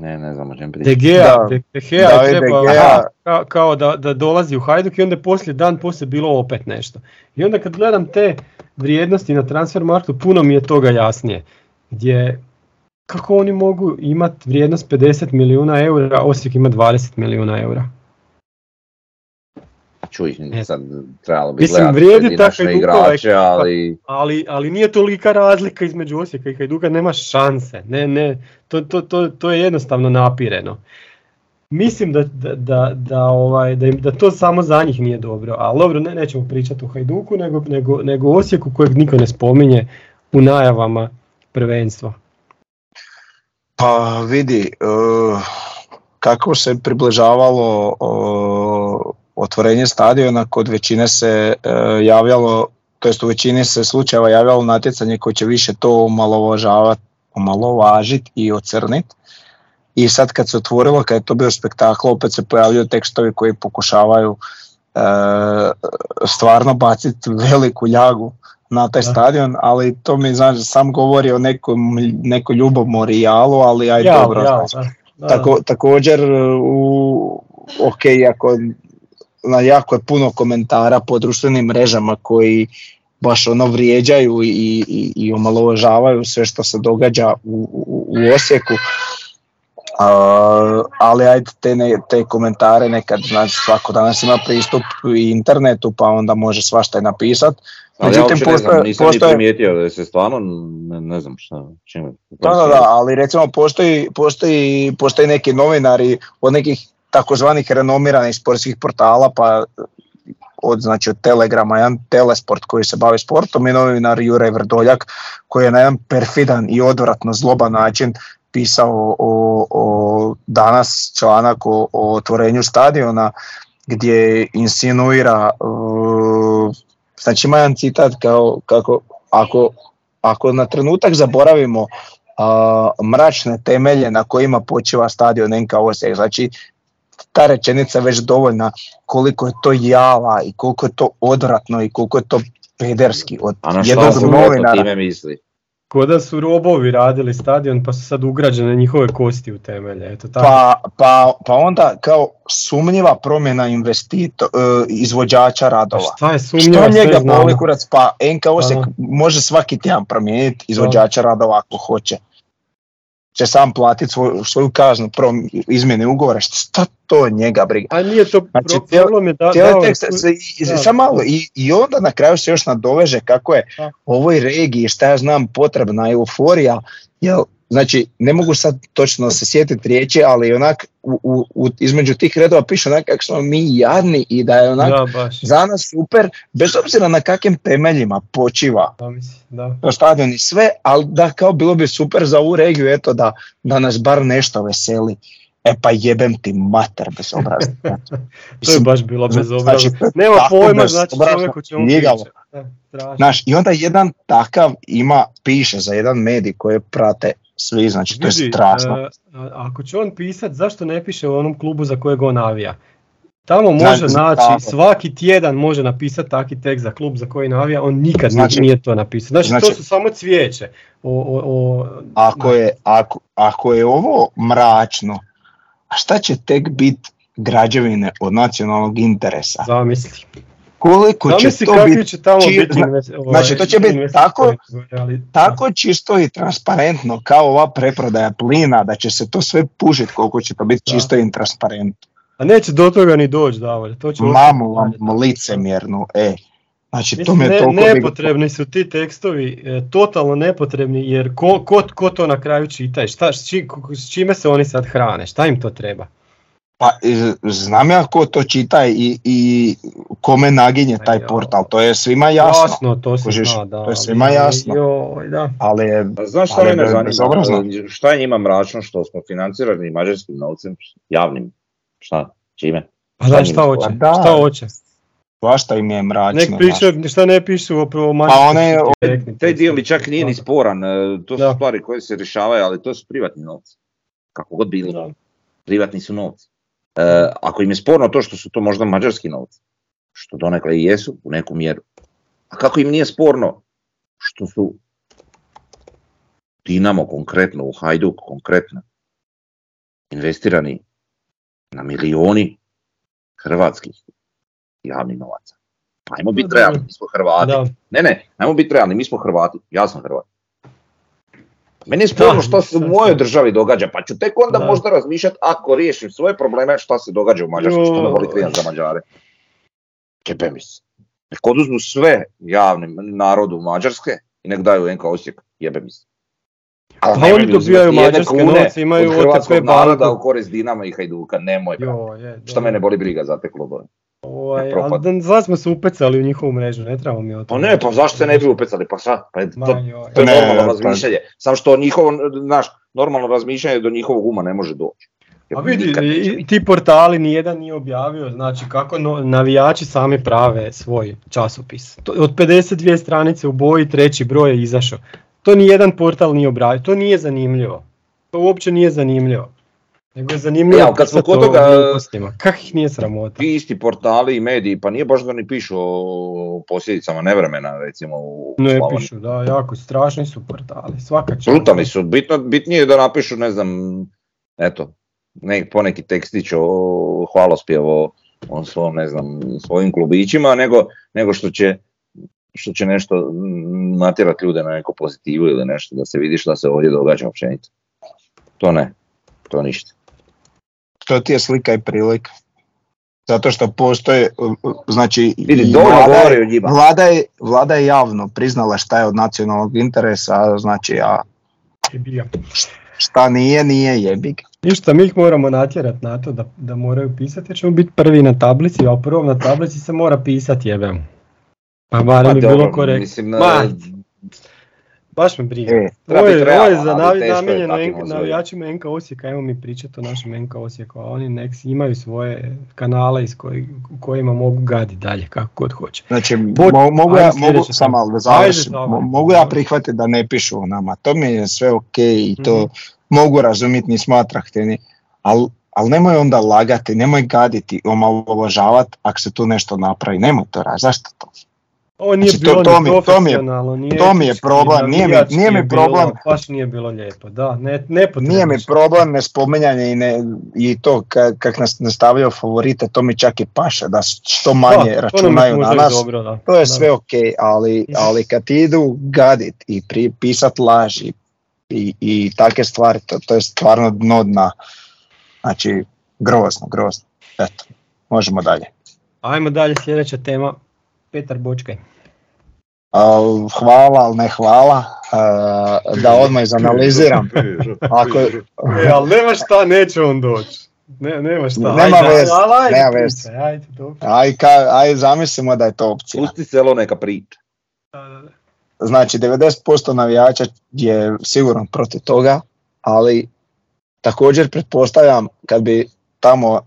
Ne, ne znam o čem pričati. De Gea, De, Gea treba, kao, da, da dolazi u Hajduk i onda poslije dan poslije bilo opet nešto. I onda kad gledam te vrijednosti na transfer marketu, puno mi je toga jasnije. Gdje kako oni mogu imati vrijednost 50 milijuna eura, Osijek ima 20 milijuna eura. Čuj, sad trebalo bi Mislim, vrijedi naše igrače, ali... ali... ali... nije tolika razlika između Osijeka i Hajduka, nema šanse. Ne, ne, to, to, to, to je jednostavno napireno. Mislim da, da, da, ovaj, da, da to samo za njih nije dobro, ali dobro, ne, nećemo pričati o Hajduku, nego, nego, nego Osijeku kojeg niko ne spominje u najavama prvenstva. Pa vidi, uh, kako se približavalo uh, otvorenje stadiona, kod većine se uh, javljalo, to jest u većini se slučajeva javljalo natjecanje koje će više to omalovažavati, omalovažiti i ocrniti. I sad kad se otvorilo, kad je to bio spektakl, opet se pojavljaju tekstovi koji pokušavaju stvarno baciti veliku ljagu na taj stadion, ali to mi znači, sam govori o nekom, nekoj ljubomori ali aj dobro. Tako, također, u, ok, ako na jako je puno komentara po društvenim mrežama koji baš ono vrijeđaju i, i, i omalovažavaju sve što se događa u, u, u Osijeku. Uh, ali ajde te, ne, te komentare nekad, znači svako danas ima pristup internetu pa onda može svašta i napisati ali ja uopće ne znam, nisam postoje... primijetio da se stvarno, ne, ne znam šta, čime. Da, da, da, ali recimo postoji, postoji, postoji neki novinari od nekih takozvanih renomiranih sportskih portala, pa od, znači, od Telegrama, jedan telesport koji se bavi sportom i novinar Juraj Vrdoljak koji je na jedan perfidan i odvratno zloban način pisao o, o danas članak o, o otvorenju stadiona gdje insinuira uh, Znači ima jedan citat kao kako ako, ako na trenutak zaboravimo uh, mračne temelje na kojima počiva stadion NK Osijek, znači ta rečenica već dovoljna koliko je to java i koliko je to odvratno i koliko je to pederski od A na jednog novinara. Time misli? Ko da su robovi radili stadion pa su sad ugrađene njihove kosti u temelje. Eto, tako. Pa, pa, pa onda kao sumnjiva promjena investito, uh, izvođača radova. A šta je sumnjiva? Što njega boli kurac? Pa NK Osijek može svaki tjedan promijeniti izvođača radova ako hoće će sam platiti svoju, svoju kaznu prom, izmjene ugovora, šta to njega briga. A nije to znači, problem je da... tekst, se, i, malo, i, i onda na kraju se još nadoveže kako je ovoj regiji, šta ja znam, potrebna euforija, jel Znači, ne mogu sad točno se sjetiti riječi, ali onak u, u, između tih redova piše onak kako smo mi jadni i da je onak za nas super, bez obzira na kakvim temeljima počiva da, da. stadion i sve, ali da kao bilo bi super za ovu regiju, eto da, da nas bar nešto veseli. E pa jebem ti mater bezobrazno. to je baš bilo bezobrazno. Znači, Nema pojma, znači čovjeku ćemo Znaš, i onda jedan takav ima, piše za jedan medij koji prate svi, znači to je strašno. E, ako će on pisat, zašto ne piše u onom klubu za kojeg on navija? Tamo može znači, svaki tjedan može napisati taki tekst za klub za koji navija, on nikad znači, nije to napisao. Znači, znači, to su samo cvijeće. O, o, o, ako, je, ako, ako je ovo mračno, a šta će tek biti građevine od nacionalnog interesa? Zamisli koliko će to biti, će tamo biti ovaj, znači to će biti tako, tako čisto i transparentno kao ova preprodaja plina, da će se to sve pušiti koliko će to biti čisto i transparentno. A neće do toga ni doći davalje. To će Mamu vam licemjernu, e. Znači, to ne, nepotrebni su ti tekstovi, e, totalno nepotrebni jer ko, ko, ko to na kraju čita šta, s čime se oni sad hrane, šta im to treba? Pa znam ja ko to čita i, i kome naginje taj portal, to je svima jasno. Jasno, to se zna, da. To je svima jasno. Joj, da. Ali je, Znaš šta me zanima? Šta je njima mračno što smo financirani mađarskim novcem, javnim? Šta? Čime? Pa da, šta hoće? Da. Šta hoće? Svašta im je mračno. Nek piše, šta ne pišu o Pa one, taj dio mi čak nije ni sporan, e, to su stvari koje se rješavaju, ali to su privatni novci. Kako god bilo. Privatni su novci. E, ako im je sporno to što su to možda mađarski novci, što donekle i jesu u neku mjeru, a kako im nije sporno što su Dinamo konkretno, u Hajduk konkretno, investirani na milioni hrvatskih javnih novaca. Ajmo biti realni, mi smo Hrvati. Ne, ne, ajmo biti realni, mi smo Hrvati, ja sam Hrvat. Meni je sporno što se u mojoj državi događa, pa ću tek onda možda razmišljati ako riješim svoje probleme šta se događa u Mađarskoj, što me voli za Mađare. Kepe mi se. Nek oduzmu sve javnim narodu Mađarske i nek daju NK Osijek, jebe mi se. A oni dobijaju mađarske novce, imaju od hrvatskog naroda u korist Dinama i Hajduka, nemoj. Jo, je, Šta mene boli briga za te klubove. Ovaj, ali da, smo se upecali u njihovu mrežu, ne trebamo mi o Pa ne, pa zašto se ne bi upecali, pa sad, pa to, to je normalno razmišljanje. Samo što njihovo, naš, normalno razmišljanje do njihovog uma ne može doći. A vidi, ti portali nijedan nije objavio, znači kako navijači sami prave svoj časopis. od 52 stranice u boji treći broj je izašao. To nijedan portal nije objavio, to nije zanimljivo. To uopće nije zanimljivo. Nego je zanimljivo ja, kad smo kod toga, Kak ih nije sramota? Ti isti portali i mediji, pa nije baš da ni pišu o posljedicama nevremena, recimo u Ne pišu, da, jako strašni su portali, svaka čast. Brutali su, bitno, bitnije je da napišu, ne znam, eto, ne, poneki tekstić o hvalospjev o, svom, ne znam, svojim klubićima, nego, nego što će što će nešto natjerati ljude na neko pozitivu ili nešto, da se vidi šta se ovdje događa općenito. To ne, to ništa to ti je slika i prilika. Zato što postoje, znači Vidi, vlada, je, vlada, je, vlada je javno priznala šta je od nacionalnog interesa, znači a šta nije, nije jebik. Ništa, mi ih moramo natjerati na to da, da moraju pisati jer ćemo biti prvi na tablici, a prvo na tablici se mora pisati jebem. Pa barem bi bilo korektno. Baš me briga. E, ovo, je, ovo je za namijenjeno navijačima NK Osijeka, evo mi pričati o našem NK Osijeku, a oni nek imaju svoje kanale iz koji, u kojima mogu gadi dalje kako god hoće. Znači, mo, mogu, ja, mogu, samo mogu ja prihvatiti da ne pišu o nama, to mi je sve ok i to mm mogu razumjeti, ni smatrahteni, ali al nemoj onda lagati, nemoj gaditi, omalovažavati ako se tu nešto napravi, nemoj to raditi, zašto to? Ovo nije znači, bilo to, mi, to, mi je, nije to mi je problem, nije mi, nije mi problem. Bilo, baš nije bilo lijepo, da, ne, ne Nije mi problem ne spominjanje i, ne, i to kak nas nastavljaju favorite, to mi čak i paše, da što manje da, računaju na nas, dobro, da. to je da. sve ok, ali, ali kad idu gadit i pri, pisat laži i, i takve stvari, to, to je stvarno dno dna, znači grozno, grozno, eto, možemo dalje. Ajmo dalje, sljedeća tema, Petar Bočkaj. hvala, ali ne hvala, da odmah izanaliziram. Ako... E, ali nema šta, neće on doći. Ne, nema šta. Nema veze, nema veze. Ajde, Ajde, ajde, zamislimo da je to opcija. Pusti selo neka priča. Znači, 90% navijača je sigurno protiv toga, ali također pretpostavljam kad bi tamo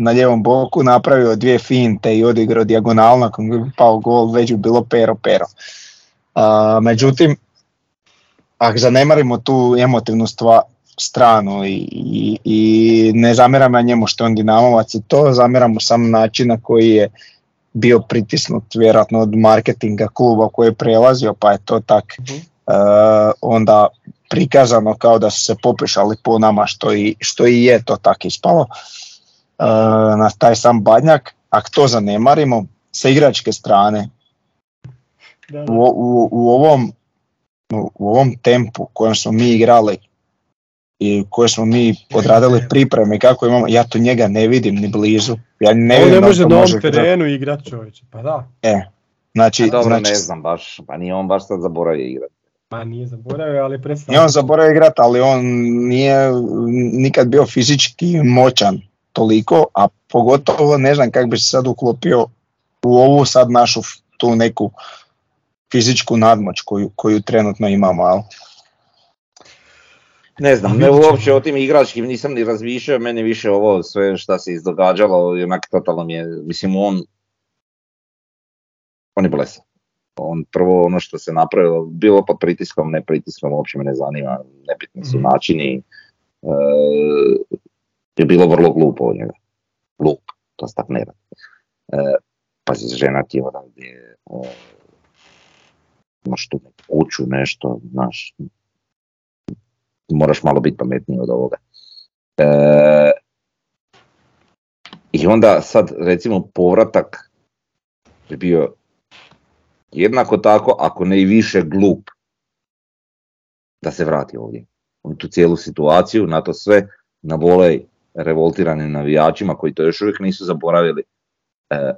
na ljevom boku napravio dvije finte i odigrao dijagonalno, ako bi pao gol, već bi bilo pero pero. A, međutim, ako zanemarimo tu emotivnu stva, stranu i, i, i ne zamjeram ja njemu što on dinamovac i to, zamjeramo sam način na koji je bio pritisnut vjerojatno od marketinga kluba koji je prelazio pa je to tak uh onda prikazano kao da su se popišali po nama što i, što i je to tak ispalo. E, na taj sam badnjak, ako to zanemarimo, sa igračke strane, U, u, u, ovom, u ovom tempu kojem smo mi igrali i koje smo mi odradili pripreme kako imamo, ja to njega ne vidim ni blizu. Ja ne On ne može na ovom terenu igrati čovječe, pa da. E, znači, dobro, znači, ne znam baš, pa nije on baš sad zaboravio igrati. Pa nije zaboravio, ali predstavljamo. Nije on zaboravio igrati, ali on nije nikad bio fizički moćan toliko, a pogotovo ne znam kako bi se sad uklopio u ovu sad našu tu neku fizičku nadmoć koju, koju trenutno imamo. Ali. Ne znam, ne uopće o tim igračkim nisam ni razmišljao, meni više ovo sve šta se izdogađalo, onak totalno mi je, mislim on, on je blesan. On prvo ono što se napravilo, bilo pod pritiskom, ne pritiskom, uopće me ne zanima, nebitni su mhm. načini. E, je bilo vrlo glupo od njega. Glup, to se tak ne radi. E, pa se žena ti odavdje, e, imaš tu kuću, nešto, znaš, moraš malo biti pametniji od ovoga. E, I onda sad recimo povratak bi bio jednako tako, ako ne i više glup, da se vrati ovdje. U tu cijelu situaciju, na to sve, na volej revoltiranim navijačima koji to još uvijek nisu zaboravili. E,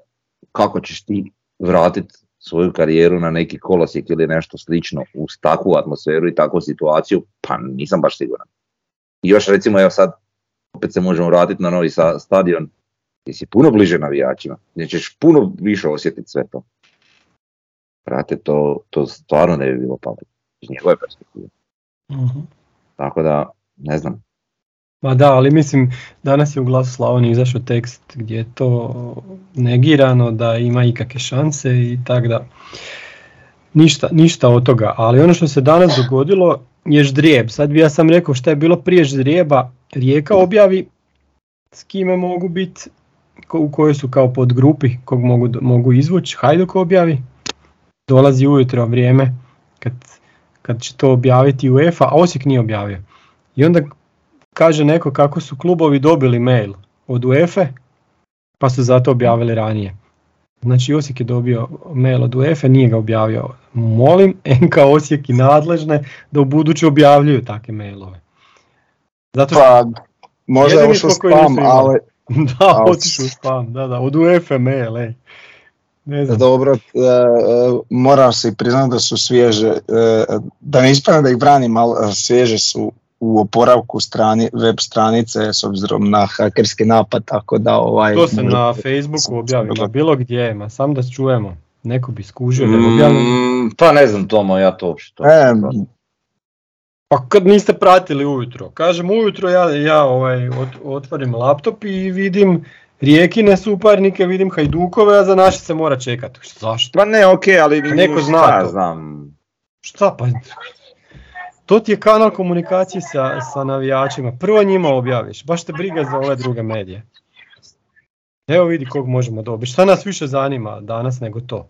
kako ćeš ti vratiti svoju karijeru na neki kolosijek ili nešto slično uz takvu atmosferu i takvu situaciju, pa nisam baš siguran. I još recimo evo sad opet se možemo vratiti na novi stadion gdje si puno bliže navijačima, gdje ćeš puno više osjetiti sve to. Prate, to, to stvarno ne bi bilo pametno iz njegove perspektive. uh Tako da, ne znam. Ma da, ali mislim, danas je u glasu Slavonije izašao tekst gdje je to negirano, da ima ikakve šanse i tak da. Ništa, ništa od toga, ali ono što se danas dogodilo je ždrijeb. Sad bi ja sam rekao šta je bilo prije ždrijeba, Rijeka objavi s kime mogu biti, u kojoj su kao podgrupi kog mogu, mogu izvući, Hajduk objavi, dolazi ujutro vrijeme kad, kad će to objaviti UEFA, a Osijek nije objavio. I onda kaže neko kako su klubovi dobili mail od UEFA pa su zato objavili ranije. Znači Osijek je dobio mail od UEFA, nije ga objavio. Molim NK Osijek i nadležne da u buduće objavljuju takve mailove. Zato što pa, možda je ušao spam, ali... da, otišao spam, da, da, od UEFA mail, ej. Ne znam. Dobro, e, e, moram se priznati da su svježe, e, da ne ispravim da ih branim, ali svježe su u oporavku strani, web stranice s obzirom na hakerski napad, tako da ovaj... To se na Facebooku objavilo, bilo gdje, ma sam da čujemo, neko bi skužio da mm, Pa ne znam Tomo, ja to uopšte e, Pa kad niste pratili ujutro, kažem ujutro ja, ja ovaj, otvorim laptop i vidim Rijekine suparnike, vidim Hajdukove, a za naše se mora čekati. Zašto? Pa ne, okej, ali neko zna to. znam. Šta pa? To ti je kanal komunikacije sa, sa navijačima. Prvo njima objaviš, baš te briga za ove druge medije. Evo vidi kog možemo dobiti. Šta nas više zanima danas nego to?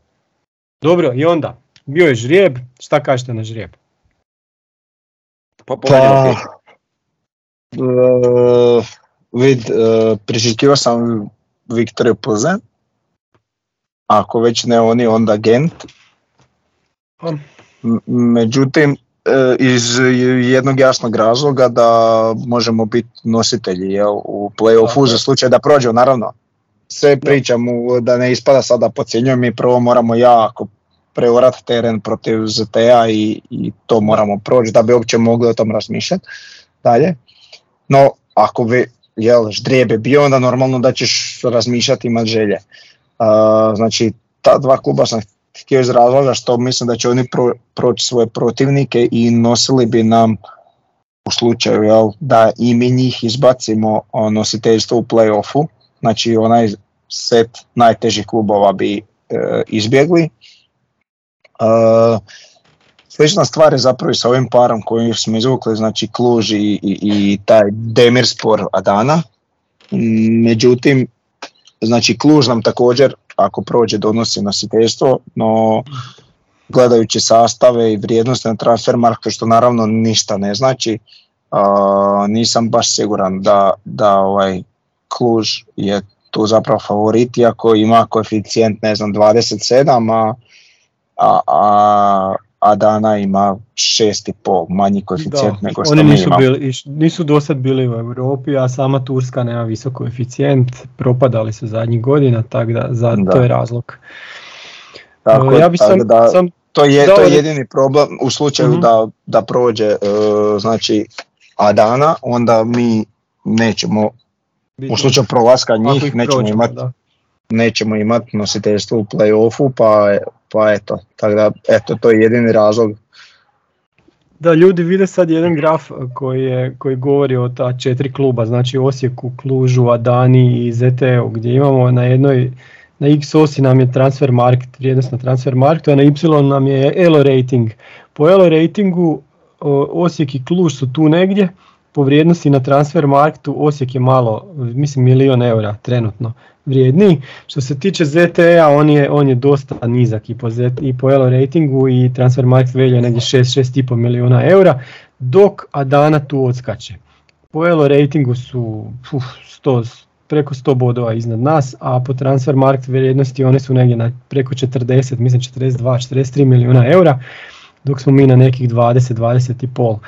Dobro, i onda, bio je žrijeb, šta kažete na žrijeb? Pa, pa uh, vid, uh, priželjkivao sam Viktoriju Plzen, ako već ne oni, onda Gent. Pa. Međutim, E, iz jednog jasnog razloga da možemo biti nositelji jel, u play-offu za slučaj da prođe, naravno. Sve pričam da ne ispada sada podcjenjujem, mi prvo moramo jako preorati teren protiv ZTA i, i to moramo proći da bi uopće mogli o tom razmišljati dalje. No, ako bi jel, ždrijebe bio, onda normalno da ćeš razmišljati imati želje. Uh, znači, ta dva kluba sam htio iz razloga što mislim da će oni pro, proći svoje protivnike i nosili bi nam u slučaju jel, da i mi njih izbacimo nositeljstvo u play-offu, znači onaj set najtežih klubova bi e, izbjegli. E, slična stvar je zapravo i sa ovim parom koji smo izvukli, znači Kluž i, i, i taj Demirspor Adana. Međutim, znači Kluž nam također ako prođe donosi nositeljstvo, no gledajući sastave i vrijednosti na transfer marketu što naravno ništa ne znači, nisam baš siguran da, da ovaj Kluž je tu zapravo favorit, iako ima koeficijent ne znam 27, a, a, a a Dana ima šest i pol manji koeficijent nego što oni nisu, bili, nisu do sad bili u Europi, a sama Turska nema visok koeficijent, propadali su zadnjih godina, tako da za, to je razlog. Tako, ja bi sam, da, sam to je, to je jedini problem u slučaju uh da, da prođe uh, znači Adana, onda mi nećemo u slučaju prolaska njih nećemo imati nećemo imati nositeljstvo u play-offu, pa, pa eto, tako da, eto, to je jedini razlog. Da, ljudi vide sad jedan graf koji, je, koji govori o ta četiri kluba, znači Osijeku, Klužu, Adani i ZTE-u, gdje imamo na jednoj, na X osi nam je transfer market, vrijednost na transfer marketu, a na Y nam je ELO rating. Po ELO ratingu Osijek i Kluž su tu negdje, po vrijednosti na transfer marketu Osijek je malo, mislim milion eura trenutno vrijedniji. Što se tiče ZTE-a on je, on je dosta nizak i po, Z, i po Elo ratingu i transfer market je negdje 6-6,5 milijuna eura, dok Adana tu odskače. po elo ratingu su uf, 100, preko 100 bodova iznad nas, a po transfer market vrijednosti one su negdje na preko 40, mislim 42, 43 milijuna eura, dok smo mi na nekih 20, 20 i.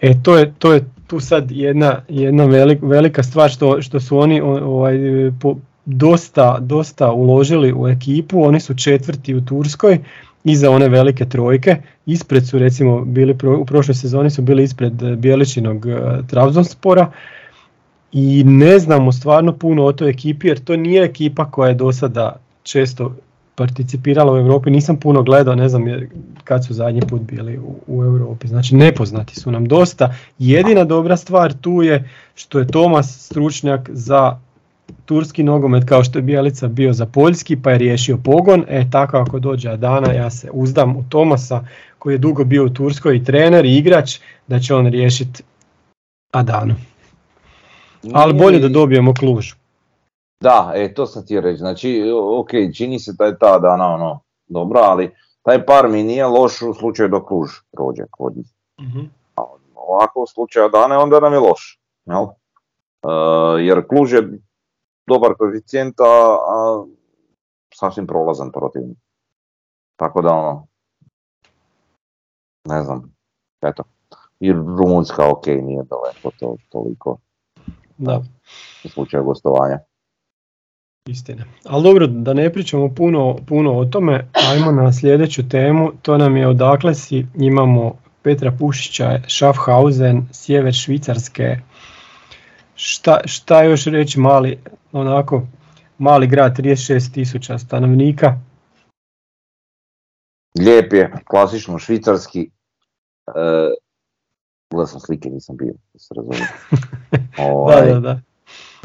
E to je, to je tu sad jedna, jedna velika stvar što, što su oni ovaj, po, dosta, dosta uložili u ekipu, oni su četvrti u Turskoj, iza one velike trojke, ispred su recimo bili, u prošloj sezoni su bili ispred Bijeličinog uh, Trabzonspora, i ne znamo stvarno puno o toj ekipi jer to nije ekipa koja je do sada često participirala u Europi, nisam puno gledao, ne znam kad su zadnji put bili u, u Europi, znači nepoznati su nam dosta. Jedina dobra stvar tu je što je Tomas stručnjak za turski nogomet kao što je Bijelica bio za poljski pa je riješio pogon, e tako ako dođe Adana ja se uzdam u Tomasa koji je dugo bio u Turskoj i trener i igrač da će on riješiti Adanu. Ali bolje da dobijemo kluž. Da, e, to sam ti reći. Znači, ok, čini se da je ta dana ono, dobro, ali taj par mi nije loš u slučaju da kluž prođe kod njih. Mm-hmm. Ovako u slučaju dane onda nam je loš. Jel? Uh, jer kluž je dobar koeficijent, a, a sasvim prolazan protiv. Tako da ono, ne znam, eto. I Rumunjska ok, nije daleko to toliko da. u slučaju gostovanja. Istina. Ali dobro, da ne pričamo puno, puno o tome, ajmo na sljedeću temu, to nam je odakle si, imamo Petra Pušića, Schaffhausen, sjever Švicarske, šta, šta još reći mali, onako, mali grad, 36 tisuća stanovnika. Lijep je, klasično švicarski, e, sam slike, nisam bio, da se razumijem. ovaj, da, da, da.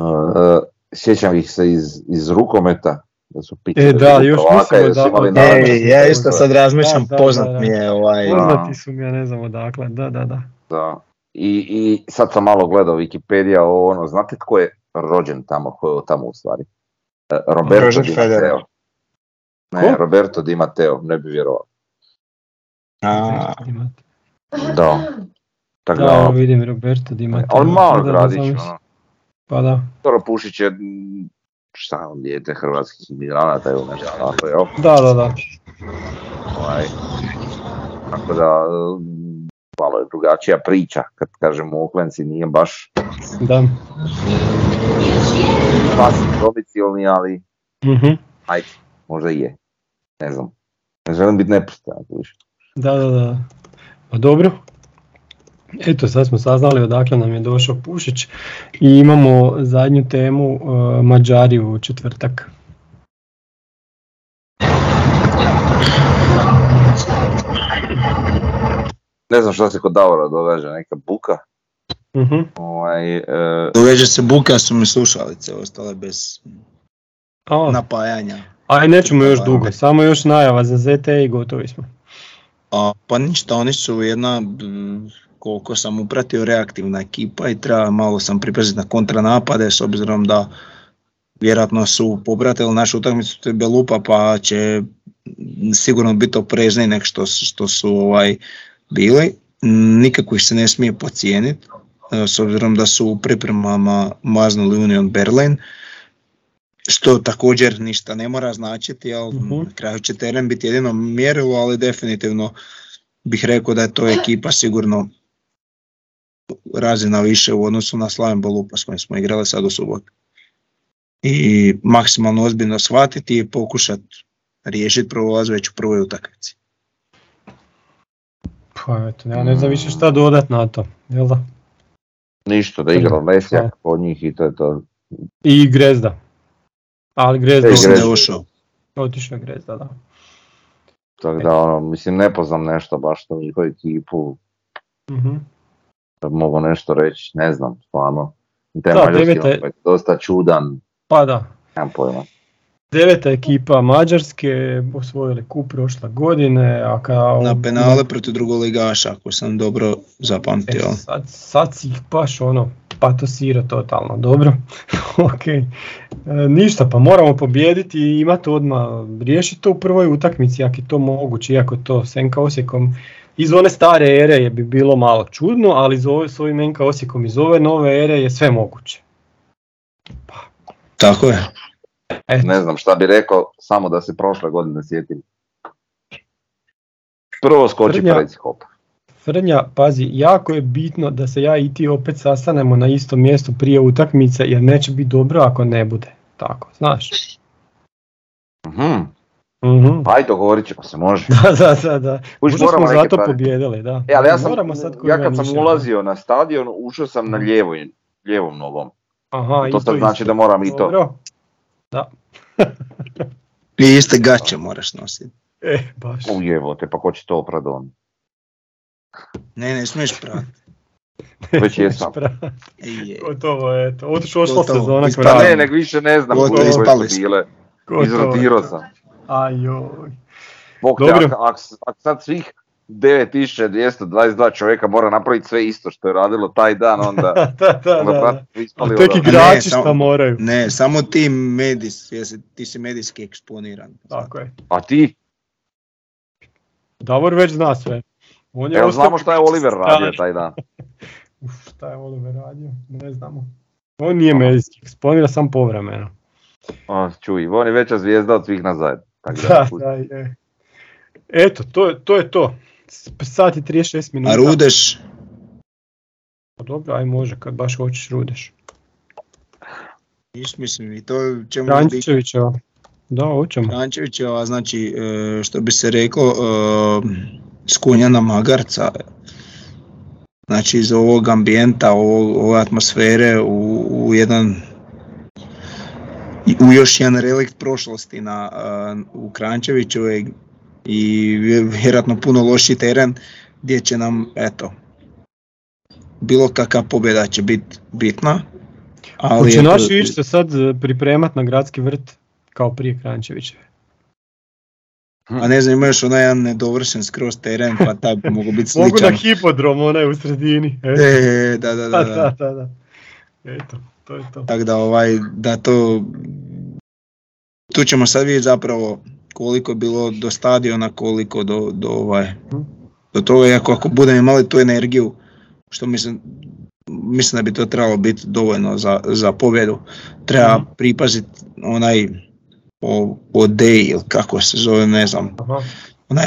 Uh, sjećam ih se iz, iz rukometa, da su pitali. E, da, još mislimo da. E, ja isto sad razmišljam, poznat mi je ovaj. Poznati su mi, ja ne znam odakle, da, da, da. Da. I, I sad sam malo gledao Wikipedia, ono, znate tko je rođen tamo, ko je tamo u stvari? E, Roberto Di Matteo. Ne, Roberto Di Matteo, ne bi vjerovao. A, da. Tak da, da, vidim Roberto Di Matteo. On malo gradić, ono. Pa da. Toro Pušić je, šta on, dijete hrvatskih imigranata ili nešto tako, jel? Da, da, da. Ovaj, tako da, malo je drugačija priča, kad kažemo Oklenci nije baš... Da. Pasni domicilni, ali... Mm-hmm. Ajde, možda i je. Ne znam. Ne želim biti nepostojan više. Da, da, da. Pa dobro, Eto, sad smo saznali odakle nam je došao Pušić i imamo zadnju temu uh, Mađari u četvrtak. Ne znam što se kod Davora događa, neka buka. Uh-huh. Ovaj, uh... Događa se buka, su mi slušalice ostale bez A. napajanja. Aj, nećemo još dugo, samo još najava za ZT i gotovi smo. A, pa ništa, oni su jedna koliko sam upratio reaktivna ekipa i treba malo sam pripaziti na kontranapade s obzirom da vjerojatno su pobratili našu utakmicu Belupa pa će sigurno biti oprezniji nek što, što su ovaj bili. Nikako ih se ne smije pocijeniti e, s obzirom da su u pripremama maznuli Union Berlin što također ništa ne mora značiti, ali uh na kraju će teren biti jedino mjerilo, ali definitivno bih rekao da je to ekipa sigurno razina više u odnosu na Slaven Bolupa s kojim smo igrali sad u subotu. I maksimalno ozbiljno shvatiti i pokušati riješiti prolaz već u prvoj utakmici. Pa eto, ja ne znam više šta dodat na to, jel da? Ništa, da igra Lesjak po njih i to je to. I Grezda. Ali Grezda je ušao. Otišao Grezda, da. Tako da, ono, mislim, ne poznam nešto baš to njihovu ekipu. Mhm mogu nešto reći, ne znam, stvarno. Taj da, deveta... je dosta čudan. Pa da. Nemam pojma. Deveta ekipa Mađarske osvojili kup prošle godine, a kao... Na penale protiv drugoligaša, ako sam dobro zapamtio. E, sad, sad si ih baš ono patosira totalno, dobro. ok. E, ništa, pa moramo pobijediti i imati odmah, riješiti to u prvoj utakmici, ako je to moguće, iako to Senka Osijekom iz one stare ere je bi bilo malo čudno, ali iz ove, s ovim NK Osijekom iz ove nove ere je sve moguće. Pa. Tako je. Ne znam šta bi rekao, samo da se prošle godine sjetim. Prvo skoči Frnja, hop. Frnja, pazi, jako je bitno da se ja i ti opet sastanemo na istom mjestu prije utakmice, jer neće biti dobro ako ne bude. Tako, znaš. Mhm. Mm-hmm. Pa ajde, dogovorit ćemo se, može. da, da, da. da. Uš, smo zato pobjedili, da. E, ali ja sam, sad ja kad sam ulazio na stadion, ušao sam na lijevoj, lijevom nogom. Aha, to sad znači da moram i to. Da. I iste gaće moraš nositi. E, baš. Ujevo te, pa ko će to oprat on? Ne, ne smiješ prat. Već jesam. Gotovo je to. Otišao ošla sezona. Pa ne, nek više ne znam koliko su bile. Izrotirao sam. Ajoj. Bog Dobro. Ako ak, ak sad svih 9222 čovjeka mora napraviti sve isto što je radilo taj dan, onda... da, da, onda da. da. Tek igrači što moraju. Ne, samo ti, medis, jesi, ti si medijski eksponiran. Tako je. A ti? Davor već zna sve. On je Evo znamo šta je Oliver radio taj dan. Uf, šta je Oliver radio, ne znamo. On nije medijski eksponiran, sam povremeno. O, čuj, on je veća zvijezda od svih da, da, je. Eto, to, to je to. Sat i 36 minuta. A Rudeš? Pa dobro, aj može, kad baš hoćeš Rudeš. Niš mislim, i to ćemo... Rančevićeva. Da, hoćemo. Rančevićeva, znači, e, što bi se reklo, e, skunjana magarca. Znači, iz ovog ambijenta, ove atmosfere u, u jedan u još jedan relikt prošlosti na, u Krančevićevoj i vjerojatno puno loši teren gdje će nam, eto, bilo kakva pobjeda će biti bitna. Ali Hoće naši ići se sad pripremat na gradski vrt kao prije Krančevićeve? A ne znam, imaš onaj jedan nedovršen skroz teren, pa taj bi mogu biti sličan. Mogu na hipodrom, onaj u sredini. E, e da, da, da. da, da, da. Eto, to je to. Tako da, ovaj, da to, tu ćemo sad vidjeti zapravo koliko je bilo do stadiona, koliko do, do, ovaj, do toga, iako ako budemo imali tu energiju, što mislim, mislim da bi to trebalo biti dovoljno za, za pobjedu, treba mhm. pripaziti onaj o, o Day ili kako se zove, ne znam, onaj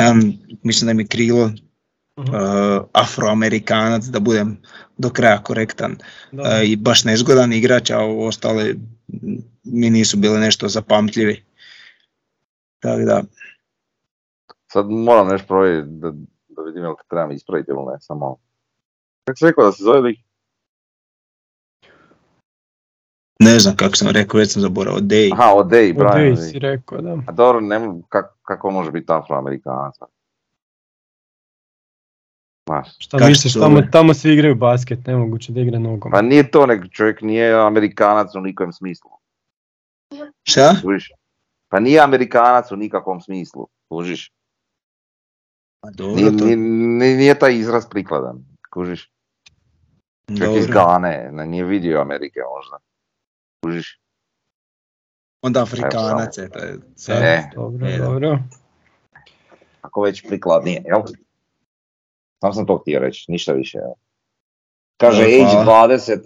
mislim da mi krilo uh afroamerikanac, da budem do kraja korektan uh, i baš nezgodan igrač, a ostale mi nisu bile nešto zapamtljivi. Tako da. Sad moram nešto provjeriti da, da vidim jel trebam ispraviti ili ne, samo... Kako se rekao da se zove lik? Ne znam kako sam rekao, već sam zaboravio, Day. Aha, o Day, Brian. O Day si rekao, da. A dobro, ne, kako, kako može biti afroamerikanac? Znaš. Šta misliš, tamo, tamo svi igraju basket, nemoguće da igra nogom. Pa nije to, nek čovjek nije amerikanac u nikom smislu. Šta? Pa nije amerikanac u nikakvom smislu, kužiš. Pa dobro, nije, to... nije, nije, taj izraz prikladan, kužiš. Čovjek iz Gane, nije vidio Amerike možda. Kužiš. Onda Afrikanac je, to je sad. E, dobro, e, dobro. Ako već prikladnije, jel? Sam sam to htio reći, ništa više. Jel? Kaže age 20.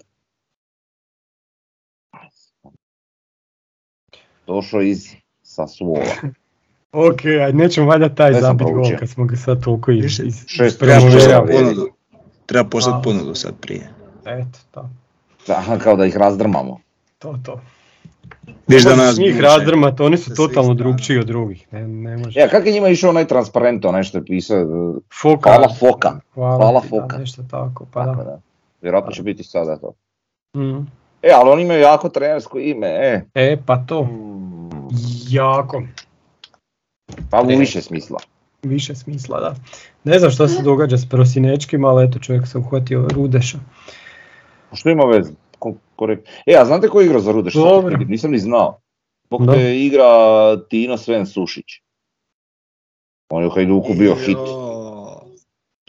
Došao iz Sassuola. ok, ajde nećemo valjda taj zabit gol kad smo ga sad toliko iz, iz, ponudu. Treba poslati ponudu sad prije. Eto, to. Da, kao da ih razdrmamo. To, to. Viš da nas njih razdrmat, oni su totalno drugčiji od drugih. Ne, ne može. Ja, kak je njima išao onaj transparent, onaj što je pisao? Foka. Hvala Foka. Hvala, Hvala Foka. Da, nešto tako, pa tako, da. da. Vjerojatno će biti sada to. Mm. E, ali oni imaju jako trenersko ime, e. E, pa to. Mm. Jako. Pa u više smisla. Više smisla, da. Ne znam što se događa s prosinečkim, ali eto čovjek se uhvatio Rudeša. Što ima veze? Korekt. E, a znate ko igra za Rudeš? Nisam ni znao. Bog te igra Tino Sven Sušić. On je u Hajduku bio hit.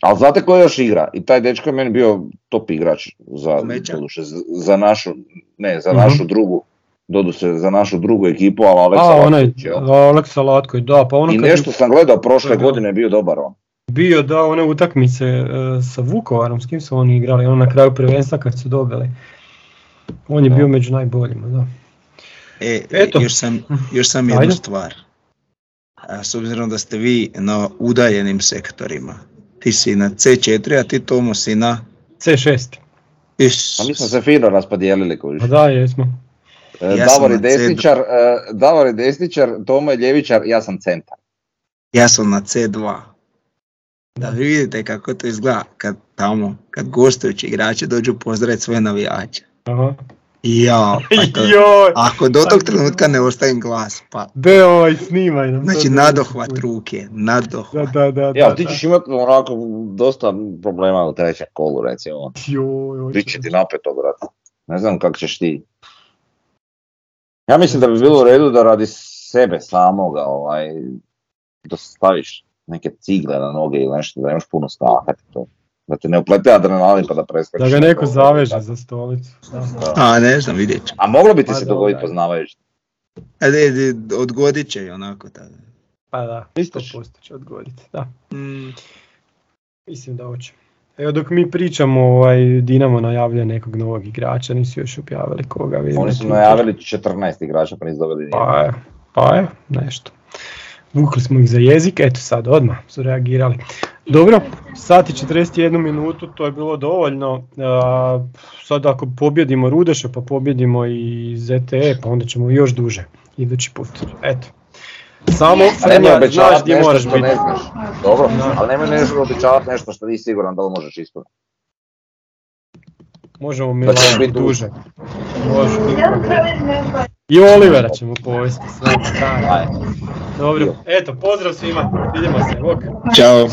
Ali znate ko još igra? I taj dečko je meni bio top igrač za, doduše, za našu, ne, za mhm. našu drugu, doduše za našu drugu ekipu, ali Aleksa A, onaj, Aleksa Latković, da, pa ono I nešto sam gledao prošle godine je bio dobar on. Bio da one utakmice e, sa Vukovarom, s kim su oni igrali, ono na kraju prvenstva kad su dobili. On je bio među najboljima, da. E, Eto. još sam, još sam jednu stvar. A, s obzirom da ste vi na udaljenim sektorima, ti si na C4, a ti Tomo si na... C6. Is... Pa mi smo se fino raspodijelili Pa da, jesmo. E, ja Davor, je desničar, C... Davor je desničar, Tomo je ljevičar, ja sam centar. Ja sam na C2. Da vi vidite kako to izgleda kad tamo, kad gostujući igrači dođu pozdraviti svoje navijače. Aha. Ja, pa ako do tog trenutka ne ostavim glas, pa... De, ovaj, snimaj nam. Znači, nadohvat ruke, nadohvat. Da, da, da. Ja, ti ćeš imati onako dosta problema u trećem kolu, recimo. Joj, Biće ti napeto, brate. Ne znam kako ćeš ti. Ja mislim da bi bilo u redu da radi sebe samoga, ovaj, da staviš neke cigle na noge ili nešto, da imaš puno skakati to. Da te ne uplete adrenalin pa da preskačiš. Da ga neko zaveže za stolicu. A ne znam, vidjet ću. A moglo bi ti pa se dogoditi poznavajući? A ne, odgodit će i onako tada. Pa da, isto će odgoditi, da. Mm. Mislim da hoće. Evo dok mi pričamo, ovaj, Dinamo najavlja nekog novog igrača, nisu još objavili koga. Vidim Oni su najavili 14 igrača pa nisu dobili Pa je, pa je, nešto. Vukli smo ih za jezik, eto sad odmah su reagirali. Dobro, sati 41 minutu, to je bilo dovoljno. sad ako pobjedimo Rudeša pa pobjedimo i ZTE, pa onda ćemo još duže idući put. Eto. Samo Frenja, znaš gdje moraš biti. Ne znaš. Dobro, ali nemoj nešto obećavati nešto što nisi siguran da li možeš ispuniti. Možemo Milan biti duže. Može. I Olivera ćemo povesti sve. Dobro, eto, pozdrav svima, vidimo se, bok. Ćao.